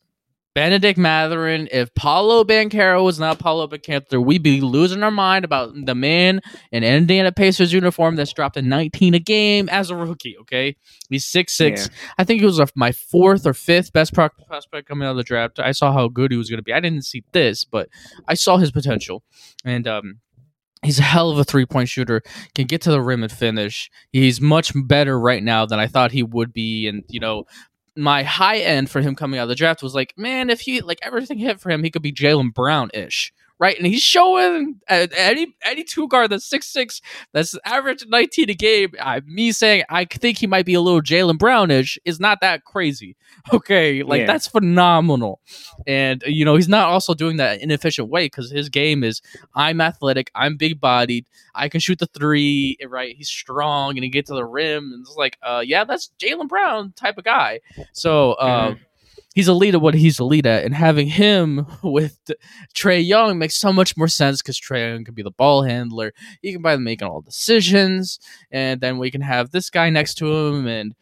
Bennedict Mathurin, if Paolo Banchero was not Paolo Banchero, we'd be losing our mind about the man in Indiana Pacers uniform that's dropped a 19 a game as a rookie. Okay, he's six six. I think he was my fourth or fifth best prospect coming out of the draft. I saw how good he was going to be. I didn't see this, but I saw his potential, and um, He's a hell of a three point shooter, can get to the rim and finish. He's much better right now than I thought he would be. And, you know, my high end for him coming out of the draft was like, man, if he, like, everything hit for him, he could be Jaylen Brown ish, right? And he's showing uh, any any two guard that's six six that's average nineteen a game. I, me saying I think he might be a little Jaylen Brownish is not that crazy. Okay, like Yeah. that's phenomenal, and you know he's not also doing that inefficient way because his game is I'm athletic, I'm big bodied, I can shoot the three, right? He's strong and he get to the rim, and it's like, uh, yeah, that's Jaylen Brown type of guy. So, um, he's elite at what he's elite at, and having him with Trae Young makes so much more sense because Trae Young can be the ball handler. He can be making all decisions, and then we can have this guy next to him, and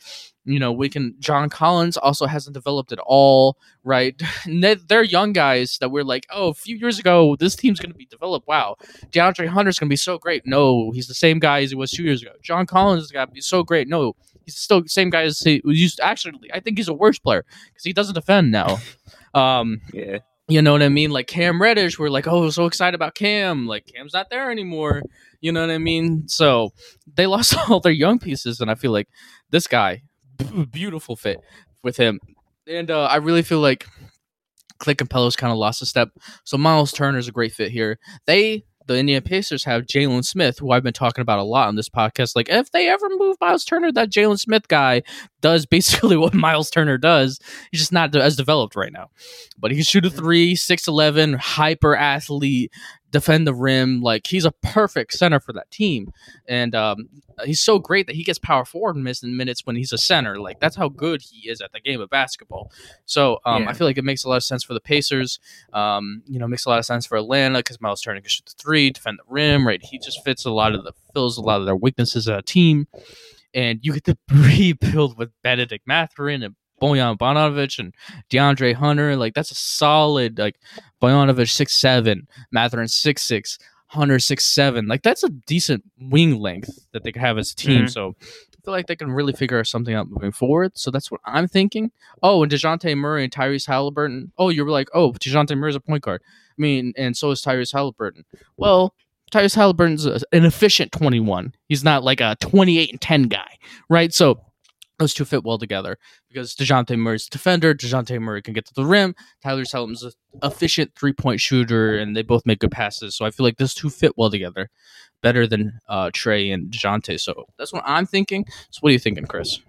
you know we can. John Collins also hasn't developed at all, right? They- They're young guys that we're like, oh, a few years ago, this team's going to be developed. Wow, DeAndre Hunter's going to be so great. No, he's the same guy as he was two years ago. John Collins is going to be so great. No, he's still the same guy as he was used. Actually, I think he's a worse player because he doesn't defend now. Um, Yeah. you know what I mean? Like Cam Reddish, we're like, oh, so excited about Cam. Like Cam's not there anymore. You know what I mean? So they lost all their young pieces, and I feel like this guy, b- beautiful fit with him. And uh, I really feel like Clint Capela's kind of lost a step. So Miles Turner's a great fit here. They, the Indiana Pacers, have Jalen Smith, who I've been talking about a lot on this podcast. Like, if they ever move Miles Turner, that Jalen Smith guy does basically what Miles Turner does. He's just not as developed right now. But he can shoot a three, 6'11, hyper athlete, defend the rim. Like, he's a perfect center for that team. And um, he's so great that he gets power forward minutes and minutes when he's a center. Like, that's how good he is at the game of basketball. So um, Yeah. I feel like it makes a lot of sense for the Pacers. Um, you know, makes a lot of sense for Atlanta because Miles Turner can shoot the three, defend the rim, right? He just fits a lot of the fills a lot of their weaknesses as a team. And you get to rebuild with Bennedict Mathurin and Bojan Bogdanovic and DeAndre Hunter. Like that's a solid like Bojanovich six seven, Mathurin six six, Hunter six seven. Like that's a decent wing length that they could have as a team. Mhm. So I feel like they can really figure something out moving forward. So that's what I'm thinking. Oh, and DeJounte Murray and Tyrese Haliburton. Oh, you're like, oh, DeJounte Murray's a point guard. I mean, and so is Tyrese Haliburton. Well, Tyrese Haliburton's an efficient 21. He's not like a 28 and 10 guy, right? So those two fit well together because DeJounte Murray's a defender. DeJounte Murray can get to the rim. Tyler Selton's an efficient three point shooter, and they both make good passes. So I feel like those two fit well together better than uh, Trae and DeJounte. So that's what I'm thinking. So what are you thinking, Chris?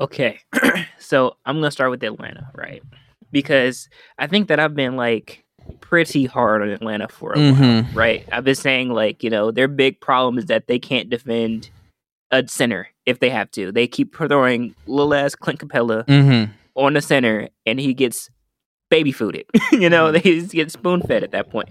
Okay. so I'm gonna start with Atlanta, right? Because I think that I've been like pretty hard on Atlanta for a while, Mhm. right? I've been saying like, you know, their big problem is that they can't defend a center if they have to. They keep throwing little ass Clint Capela Mm-hmm. on the center and he gets baby fooded. you know, Mm-hmm. he gets spoon fed at that point.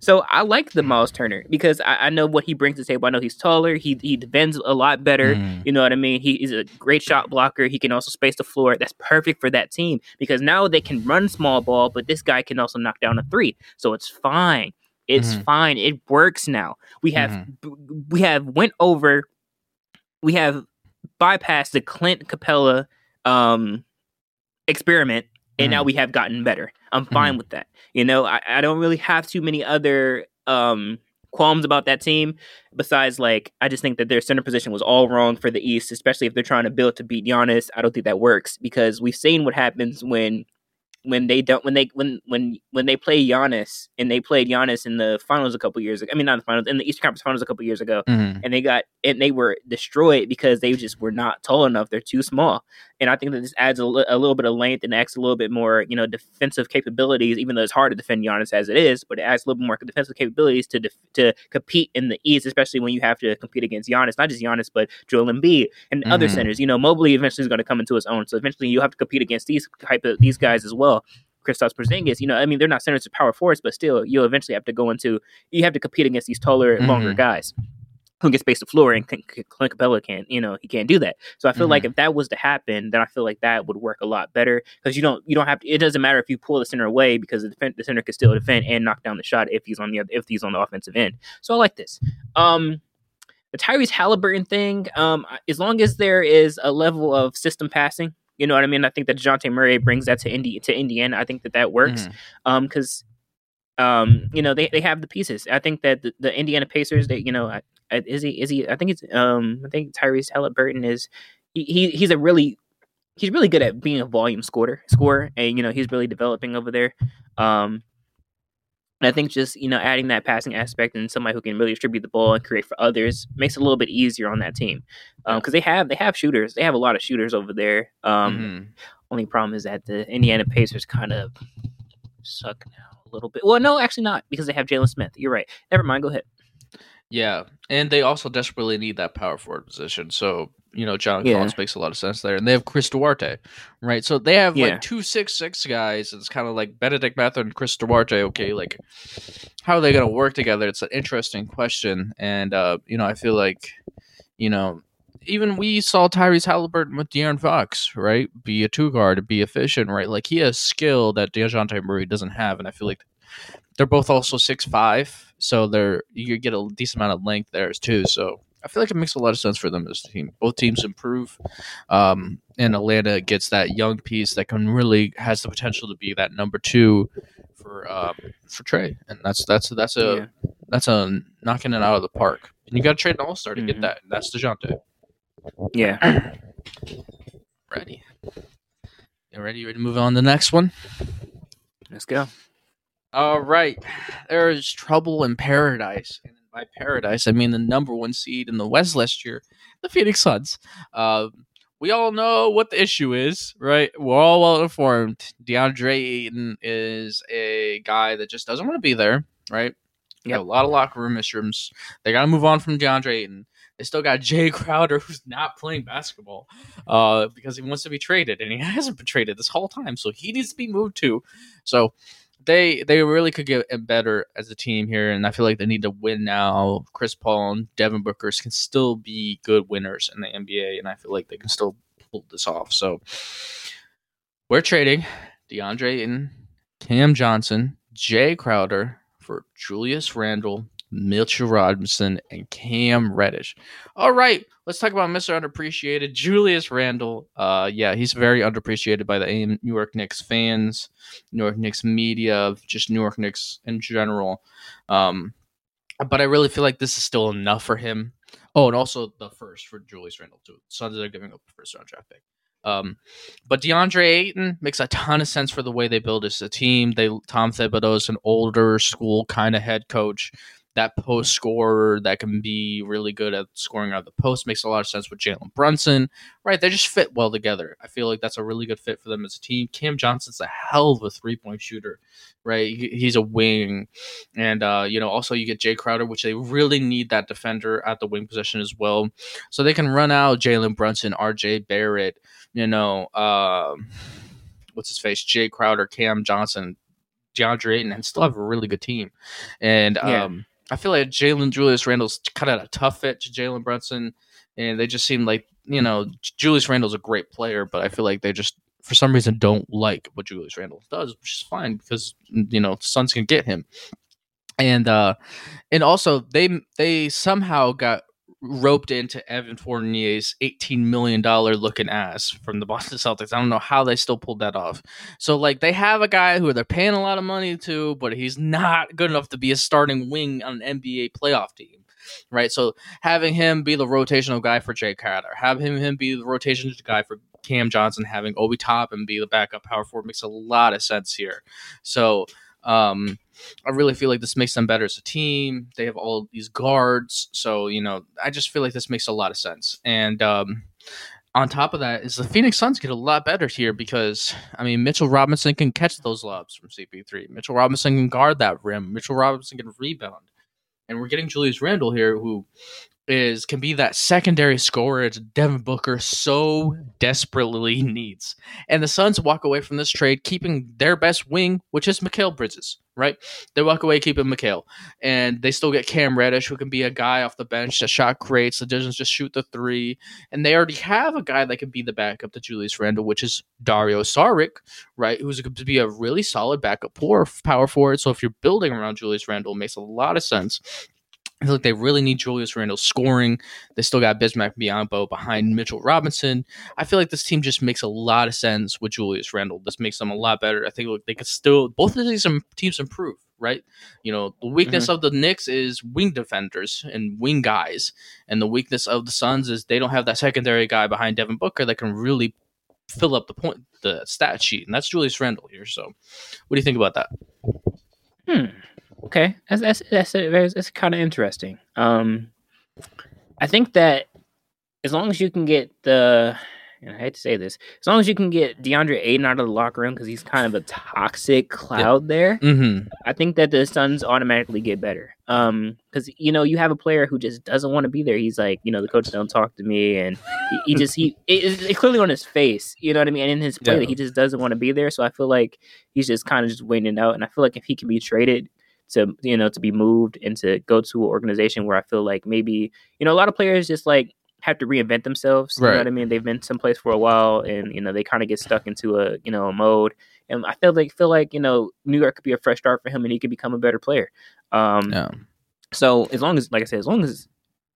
So I like the Miles Turner because I, I know what he brings to the table. I know he's taller. He he defends a lot better. Mhm. You know what I mean? He is a great shot blocker. He can also space the floor. That's perfect for that team because now they can run small ball, but this guy can also knock down a three. So it's fine. It's Mhm. fine. It works now. We have Mhm. b- we have went over. We have bypassed the Clint Capela um, experiment, and now Mhm. we have gotten better. I'm fine with that. You know, I, I don't really have too many other um, qualms about that team besides like I just think that their center position was all wrong for the East, especially if they're trying to build to beat Giannis. I don't think that works because we've seen what happens when when they don't when they when when when they play Giannis and they played Giannis in the finals a couple years ago. I mean, not the finals in the Eastern Conference Finals a couple years ago Mm-hmm. and they got and they were destroyed because they just were not tall enough. They're too small, and I think that this adds a, li- a little bit of length and adds a little bit more, you know, defensive capabilities. Even though it's hard to defend Giannis as it is, but it adds a little bit more defensive capabilities to def- to compete in the East, especially when you have to compete against Giannis, not just Giannis, but Joel Embiid and other Mhm. centers. You know, Mobley eventually is going to come into his own, so eventually you have to compete against these type of these guys as well. Kristaps Porzingis, you know, I mean, they're not centers of power forwards, but still, you'll eventually have to go into you have to compete against these taller, longer Mhm. guys who can space the floor, and Clint Clint Capela can't, you know, he can't do that. So I feel like if that was to happen, then I feel like that would work a lot better because you don't you don't have to. It doesn't matter if you pull the center away because the, defend, the center can still defend and knock down the shot if he's on the if he's on the offensive end. So I like this. Um, the Tyrese Haliburton thing, um, as long as there is a level of system passing, you know what I mean. I think that Dejounte Murray brings that to Indi- to Indiana. I think that that works Mhm. um because um you know they, they have the pieces i think that the, the indiana pacers they you know I, is he is he i think it's um i think tyrese haliburton is he, he he's a really he's really good at being a volume scorer scorer and you know he's really developing over there um And I think just you know adding that passing aspect and somebody who can really distribute the ball and create for others makes it a little bit easier on that team Um, because um, they have they have shooters. They have a lot of shooters over there. Um, mm-hmm. Only problem is that the Indiana Pacers kind of suck now a little bit. Well, no, actually not because they have Jalen Smith. You're right. Never mind. Go ahead. Yeah, and they also desperately need that power forward position. So you know, John yeah. Collins makes a lot of sense there, and they have Chris Duarte, right? So they have yeah. like two six six guys. It's kind of like Benedict Mather and Chris Duarte. Okay, like how are they going to work together? It's an interesting question, and uh, you know, I feel like you know. Even we saw Tyrese Haliburton with De'Aaron Fox, right? Be a two guard, be efficient, right? Like he has skill that Dejounte Murray doesn't have, and I feel like they're both also six five, so they're you get a decent amount of length there too. So I feel like it makes a lot of sense for them as a team. Both teams improve, um, and Atlanta gets that young piece that can really has the potential to be that number two for um, for Trae, and that's that's that's a yeah. that's a knocking it out of the park. And you got to trade an All Star to mm-hmm. get that. That's Dejounte. Yeah. ready. You ready? You ready to move on to the next one? Let's go. All right. There is trouble in paradise. And by paradise, I mean the number one seed in the West last year, the Phoenix Suns. Uh, we all know what the issue is, right? We're all well informed. DeAndre Ayton is a guy that just doesn't want to be there, right? Have a lot of locker room issues. They got to move on from DeAndre Ayton. They still got Jae Crowder, who's not playing basketball uh, because he wants to be traded, and he hasn't been traded this whole time, so he needs to be moved too. So they they really could get better as a team here, and I feel like they need to win now. Chris Paul and Devin Booker's can still be good winners in the NBA, and I feel like they can still pull this off. So we're trading DeAndre and Cam Johnson, Jae Crowder for Julius Randle, Mitchell Robinson, and Cam Reddish. All right, let's talk about Mr. Underappreciated, Julius Randle. Uh, yeah, he's very underappreciated by the New York Knicks fans, New York Knicks media, just New York Knicks in general. Um, but I really feel like this is still enough for him. Oh, and also the first for Julius Randle too. Suns are giving up the first round draft pick. Um, but DeAndre Ayton makes a ton of sense for the way they build as a team. They Tom Thibodeau is an older school kind of head coach that post scorer that can be really good at scoring out of the post makes a lot of sense with Jalen Brunson, right? They just fit well together. I feel like that's a really good fit for them as a team. Cam Johnson's a hell of a three point shooter, right? He's a wing, and uh, you know also you get Jae Crowder, which they really need that defender at the wing position as well, so they can run out Jalen Brunson, R.J. Barrett, you know, uh, what's his face, Jae Crowder, Cam Johnson. DeAndre Ayton and still have a really good team. And yeah. um, I feel like Jalen Julius Randle's kind of a tough fit to Jalen Brunson, and they just seem like you know Julius Randle's a great player, but I feel like they just for some reason don't like what Julius Randle does, which is fine because you know Suns can get him, and uh, and also they they somehow got roped into Evan Fournier's $18 million looking ass from the Boston Celtics. I don't know how they still pulled that off. So, like, they have a guy who they're paying a lot of money to, but he's not good enough to be a starting wing on an NBA playoff team. Right. So, having him be the rotational guy for Jae Crowder, have him, him be the rotational guy for Cam Johnson, having Obi Toppin be the backup power forward makes a lot of sense here. So, um, I really feel like this makes them better as a team. They have all these guards, so you know, I just feel like this makes a lot of sense. And um, on top of that, is the Phoenix Suns get a lot better here because I mean Mitchell Robinson can catch those lobs from CP3. Mitchell Robinson can guard that rim. Mitchell Robinson can rebound, and we're getting Julius Randle here, who is can be that secondary scorer that Devin Booker so desperately needs. And the Suns walk away from this trade keeping their best wing, which is Mikal Bridges, right? They walk away keeping Mikal. And they still get Cam Reddish, who can be a guy off the bench that shot creates, that doesn't just shoot the three. And they already have a guy that can be the backup to Julius Randle, which is Dario Saric, right? Who's going to be a really solid backup power forward. So if you're building around Julius Randle, it makes a lot of sense. I feel like they really need Julius Randle scoring. They still got Bismack Biyombo behind Mitchell Robinson. I feel like this team just makes a lot of sense with Julius Randle. This makes them a lot better. I think they could still both of these teams improve, right? You know, the weakness mm-hmm. of the Knicks is wing defenders and wing guys, and the weakness of the Suns is they don't have that secondary guy behind Devin Booker that can really fill up the point the stat sheet, and that's Julius Randle here. So, what do you think about that? Hmm. Okay, that's that's that's that's, that's kind of interesting. Um, I think that as long as you can get the, and I hate to say this, as long as you can get DeAndre Ayton out of the locker room because he's kind of a toxic cloud there, Mm-hmm. I think that the Suns automatically get better. Um, because you know you have a player who just doesn't want to be there. He's like, you know, the coach don't talk to me, and he, he just he it, it's it's clearly on his face. You know what I mean? And in his play, Yeah. that he just doesn't want to be there. So I feel like he's just kind of just waiting it out. And I feel like if he can be traded to you know to be moved and to go to an organization where I feel like maybe you know a lot of players just like have to reinvent themselves. You Right. know what I mean? They've been someplace for a while, and you know they kind of get stuck into a you know a mode. And I feel like feel like you know New York could be a fresh start for him, and he could become a better player. Um, Yeah. so as long as, like I said, as long as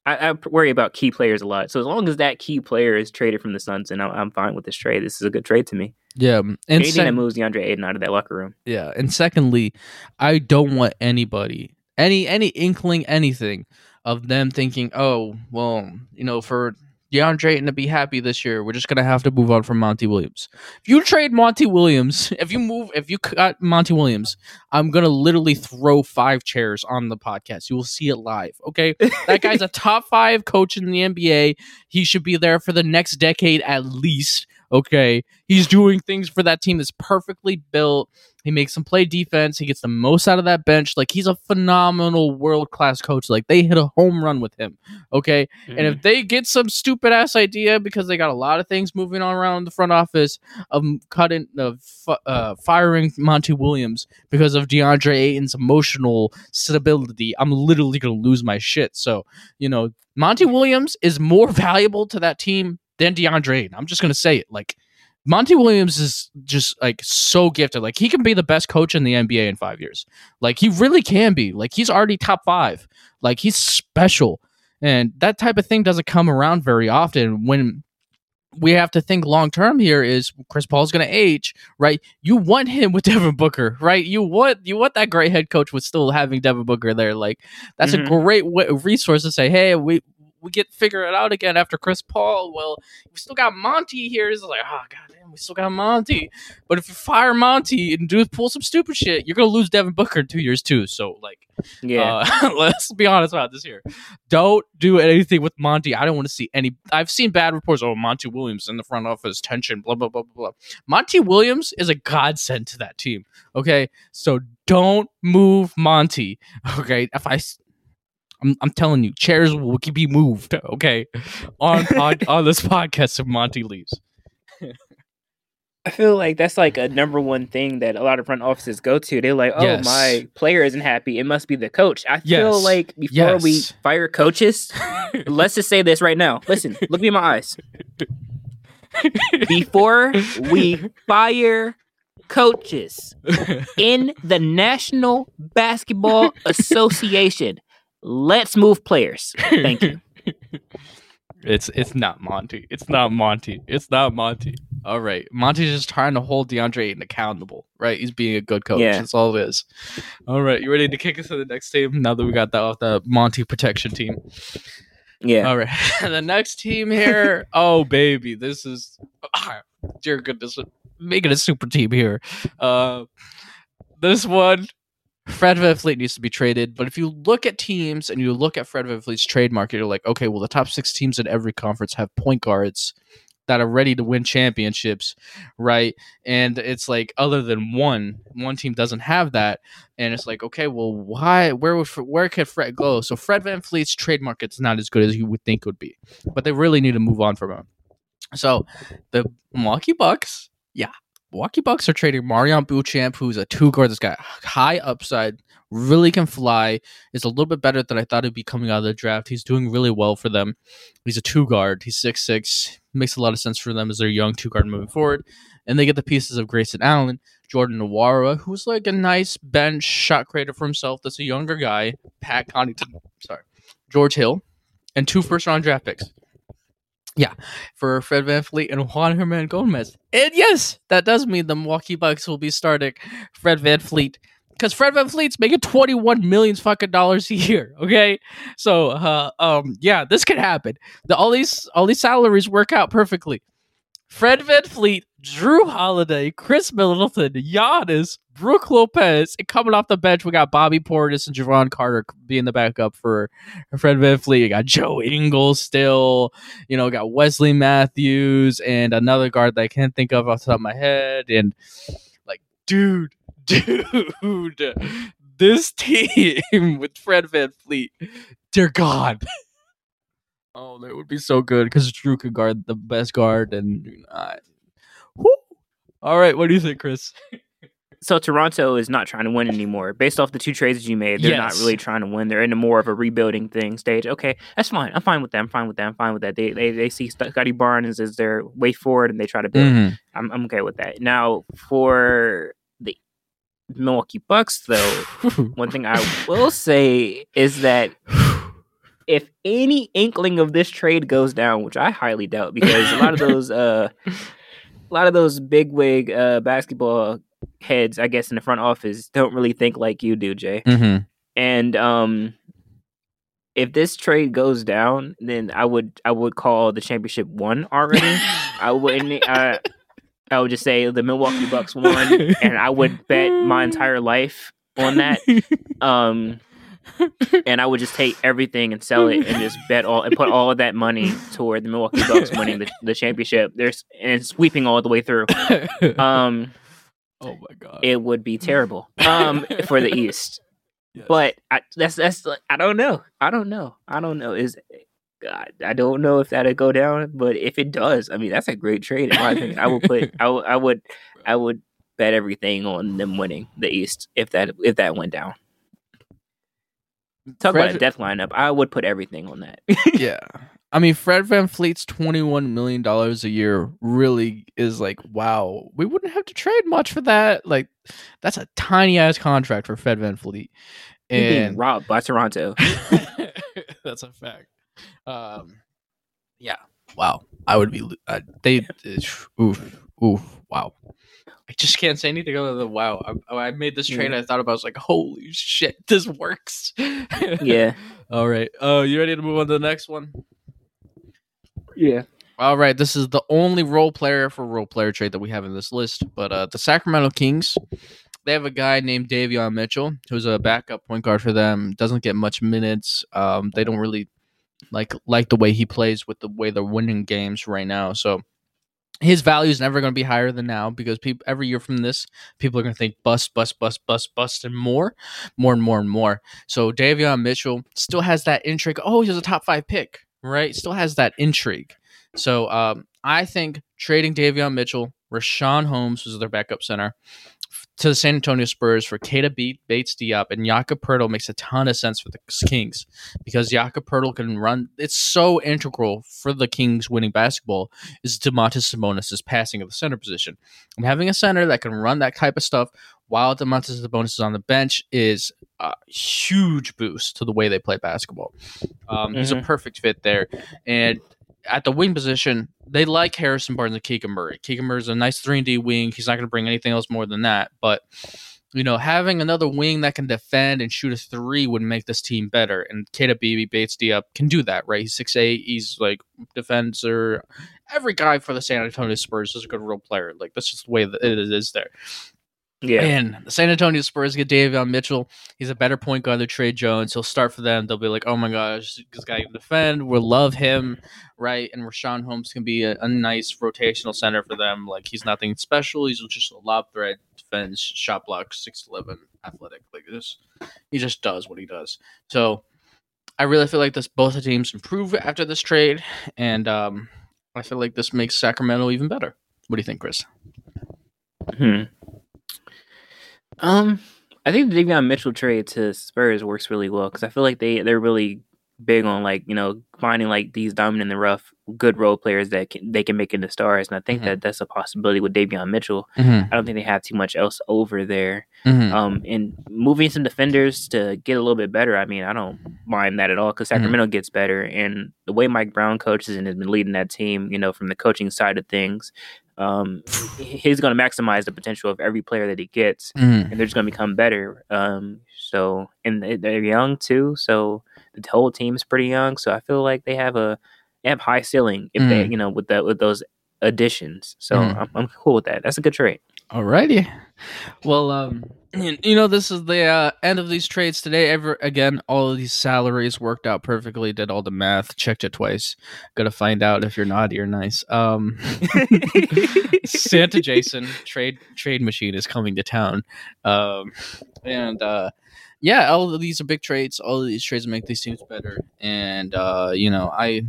I, I worry about key players a lot. So as long as that key player is traded from the Suns, and I'm, I'm fine with this trade. This is a good trade to me. Yeah. Um, and Anything sec- that moves DeAndre Ayton out of that locker room. Yeah, and secondly, I don't want anybody, any any inkling, anything of them thinking, oh, well, you know, for DeAndre Ayton to be happy this year, we're just gonna have to move on from Monty Williams. If you trade Monty Williams, if you move, if you cut Monty Williams, I'm gonna literally throw five chairs on the podcast. You will see it live. Okay, that guy's a top five coach in the NBA. He should be there for the next decade at least. Okay, he's doing things for that team that's perfectly built. He makes them play defense. He gets the most out of that bench. Like he's a phenomenal world class coach. Like they hit a home run with him. Okay. And Mm-hmm. if they get some stupid ass idea because they got a lot of things moving on around the front office of cutting of uh, firing Monty Williams because of DeAndre Ayton's emotional stability, I'm literally gonna lose my shit. So you know, Monty Williams is more valuable to that team than DeAndre. I'm just gonna say it. Like Monty Williams is just like so gifted. Like he can be the best coach in the NBA in five years. Like he really can be. Like he's already top five. Like he's special. And that type of thing doesn't come around very often when we have to think long term here is Chris Paul's going to age, right? You want him with Devin Booker, right? You want you want that great head coach with still having Devin Booker there. Like that's Mhm. a great w- resource to say, hey, we we get figure it out again after Chris Paul. Well, we still got Monty here. It's like, oh god damn, we still got Monty. But if you fire Monty and do pull some stupid shit, you're gonna lose Devin Booker in two years too. So like, Yeah. uh, let's be honest about this here. Don't do anything with Monty. I don't want to see any. I've seen bad reports. Oh, Monty Williams in the front office tension. Blah blah blah blah blah. Monty Williams is a godsend to that team. Okay, so don't move Monty. Okay, if I. I'm, I'm telling you, chairs will be moved. Okay, on on, on this podcast if Monty leaves. I feel like that's like a number one thing that a lot of front offices go to. They're like, "Oh, Yes. my player isn't happy. It must be the coach." I feel like before we fire coaches, let's just say this right now. Listen, look me in my eyes. Before we fire coaches in the National Basketball Association, let's move players. Thank you. It's it's not Monty. It's not Monty. It's not Monty. All right, Monty's just trying to hold DeAndre Ayton accountable. Right, he's being a good coach. Yeah. That's all it is. All right, you ready to kick us to the next team? Now that we got that off the Monty protection team. Yeah. All right, the next team here. oh baby, this is ah, dear goodness, making a super team here. Uh, this one. Fred VanVleet needs to be traded, but if you look at teams and you look at Fred VanVleet's trade market, you're like, okay, well, the top six teams in every conference have point guards that are ready to win championships, right? And it's like, other than one, one team doesn't have that, and it's like, okay, well, why? Where would where could Fred go? So Fred Van trade market's not as good as you would think it would be, but they really need to move on from him. So the Milwaukee Bucks, yeah, Milwaukee Bucks are trading MarJon Beauchamp, who's a two guard that's got high upside, really can fly, is a little bit better than I thought he'd be coming out of the draft. He's doing really well for them. He's a two guard. He's six six. Makes a lot of sense for them as their young two guard moving forward. And they get the pieces of Grayson Allen, Jordan Nwora, who's like a nice bench shot creator for himself. That's a younger guy. Pat Connaughton, sorry, George Hill, and two first round draft picks. Yeah, for Fred VanVleet and Juancho Hernangomez. And yes, that does mean the Milwaukee Bucks will be starting Fred VanVleet because Fred VanVleet's making twenty one million fucking dollars a year. Okay, so uh, um, yeah, this could happen. The, all these all these salaries work out perfectly. Fred Van Fleet, Jrue Holiday, Khris Middleton, Giannis, Brook Lopez and coming off the bench. We got Bobby Portis and Jevon Carter being the backup for Fred VanVleet. You got Joe Ingles still. You know, got Wesley Matthews and another guard that I can't think of off the top of my head. And like, dude, dude, this team with Fred VanVleet, dear God. Oh, that would be so good because Jrue could guard the best guard, and uh, all right. What do you think, Chris? So Toronto is not trying to win anymore. Based off the two trades you made, they're not really trying to win. They're in a more of a rebuilding thing stage. Okay, that's fine. I'm fine with that. I'm fine with that. I'm fine with that. They they, they see Scottie Barnes as their way forward, and they try to build. Mhm. I'm I'm okay with that. Now for the Milwaukee Bucks, though, one thing I will say is that if any inkling of this trade goes down, which I highly doubt, because a lot of those uh, a lot of those big wig uh, basketball heads, I guess, in the front office don't really think like you do, Jay. Mhm. And um, if this trade goes down, then I would I would call the championship won already. I wouldn't. Uh, I would just say the Milwaukee Bucks won, and I would bet my entire life on that. Um, and I would just take everything and sell it and just bet all and put all of that money toward the Milwaukee Bucks winning the, the championship. There's and sweeping all the way through. Um, oh my god. it would be terrible um for the East. Yes. But I, that's that's like, I don't know. I don't know. I don't know. Is God, I don't know if that'll go down, but if it does, I mean that's a great trade in my opinion. I would put I would I would I would bet everything on them winning the East if that if that went down. Talk about a death lineup. I would put everything on that. yeah. I mean, Fred VanVleet's $21 million a year really is like, wow, we wouldn't have to trade much for that. Like, that's a tiny ass contract for Fred VanVleet. He's being robbed by Toronto. that's a fact. Um, yeah. Wow. I would be, uh, they, oof, oof, wow. I just can't say anything other than wow. I, I made this trade. I thought about. it, I was like, holy shit, this works. Yeah. All right. Oh, you ready to move on to the next one? Yeah. All right, this is the only role player for role player trade that we have in this list. But uh, the Sacramento Kings, they have a guy named Davion Mitchell who's a backup point guard for them. Doesn't get much minutes. Um, they don't really like like the way he plays with the way they're winning games right now. So his value is never going to be higher than now because people every year from this, people are going to think bust, bust, bust, bust, bust, and more, more and more and more. So Davion Mitchell still has that intrigue. Oh, he's a top five pick, right? Still has that intrigue. So um, I think trading Davion Mitchell, Richaun Holmes was their backup center, to the San Antonio Spurs for Keita Beat, Bates Diop, and Jakob Poeltl makes a ton of sense for the Kings because Jakob Poeltl can run. It's so integral for the Kings winning basketball is Domantas Sabonis' passing of the center position. And having a center that can run that type of stuff while Domantas Sabonis is on the bench is a huge boost to the way they play basketball. Um, He's a perfect fit there. And at the wing position, they like Harrison Barnes and Keegan Murray. Keegan Murray is a nice 3 and D wing. He's not going to bring anything else more than that. But, you know, having another wing that can defend and shoot a three would make this team better. And Keita BB Bates Diop can do that, right? He's 6'8. He's like defender. Every guy for the San Antonio Spurs is a good role player. Like, that's just the way that it is there. Yeah. And the San Antonio Spurs get Davion Mitchell. He's a better point guard than Tre Jones. He'll start for them. They'll be like, oh my gosh, this guy can defend. We'll love him, right? And Richaun Holmes can be a, a nice rotational center for them. Like, he's nothing special. He's just a lob threat, defense, shot block, 6'11, athletic. Like, this, he just does what he does. So, I really feel like this both the teams improve after this trade. And um, I feel like this makes Sacramento even better. What do you think, Chris? Hmm. Um, I think the Davion Mitchell trade to Spurs works really well because I feel like they they're really big on like you know finding like these diamond in the rough good role players that can, they can make into stars, and I think Mhm. that that's a possibility with Davion Mitchell. Mm-hmm. I don't think they have too much else over there. Mm-hmm. Um, and moving some defenders to get a little bit better. I mean, I don't mind that at all because Sacramento gets better, and the way Mike Brown coaches and has been leading that team, you know, from the coaching side of things, um, he's going to maximize the potential of every player that he gets, Mm-hmm. and they're just going to become better. Um, so and they're young too, so the whole team's pretty young. So I feel like they have a they have high ceiling if they, Mm. you know, with that with those additions. So Mhm. I'm, I'm cool with that. That's a good trade. Alrighty. Well, um, you you know, this is the uh, end of these trades today. Ever again, all of these salaries worked out perfectly. Did all the math, checked it twice. Got to find out if you're naughty or nice. Um, Santa Jason trade trade machine is coming to town, um, and uh, yeah, all of these are big trades. All of these trades make these teams better, and uh, you know, I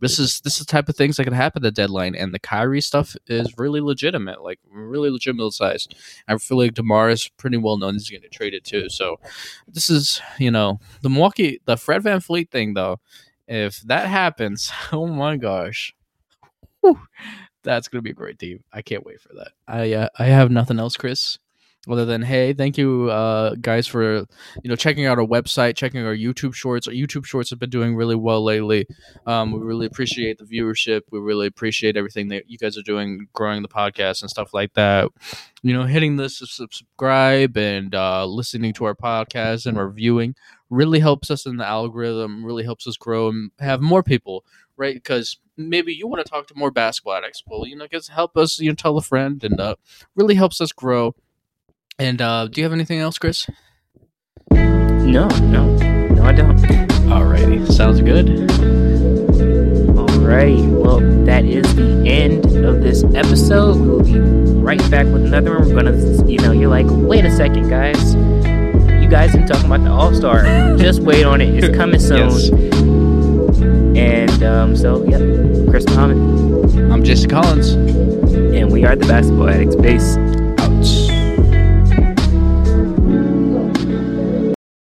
this is this is the type of things that could happen at the deadline, and the Kyrie stuff is really legitimate, like really legitimate size. I feel like DeMar is pretty well known he's going to trade it too. So this is you know the Milwaukee the Fred VanVleet thing though. If that happens, oh my gosh, Whew. that's going to be a great team. I can't wait for that. I uh, I have nothing else, Chris. Other than hey, thank you uh, guys for you know checking out our website, checking our YouTube shorts. Our YouTube shorts have been doing really well lately. Um, we really appreciate the viewership. We really appreciate everything that you guys are doing, growing the podcast and stuff like that. You know, hitting sub- subscribe and uh, listening to our podcast and reviewing really helps us in the algorithm. Really helps us grow and have more people, right? Because maybe you want to talk to more basketball addicts. Well, you know, just help us. You know, tell a friend, and uh, really helps us grow. And uh, do you have anything else, Chris? No, no, no, I don't. Alrighty, sounds good. Alrighty, well, that is the end of this episode. We will be right back with another one. We're gonna, you know, you're like, wait a second, guys. You guys didn't about the All Star. Just wait on it. It's coming soon. Yes. And um, so, yeah, Chris Muhammad, I'm Jason Collins. and we are the Basketball Addicts. Base.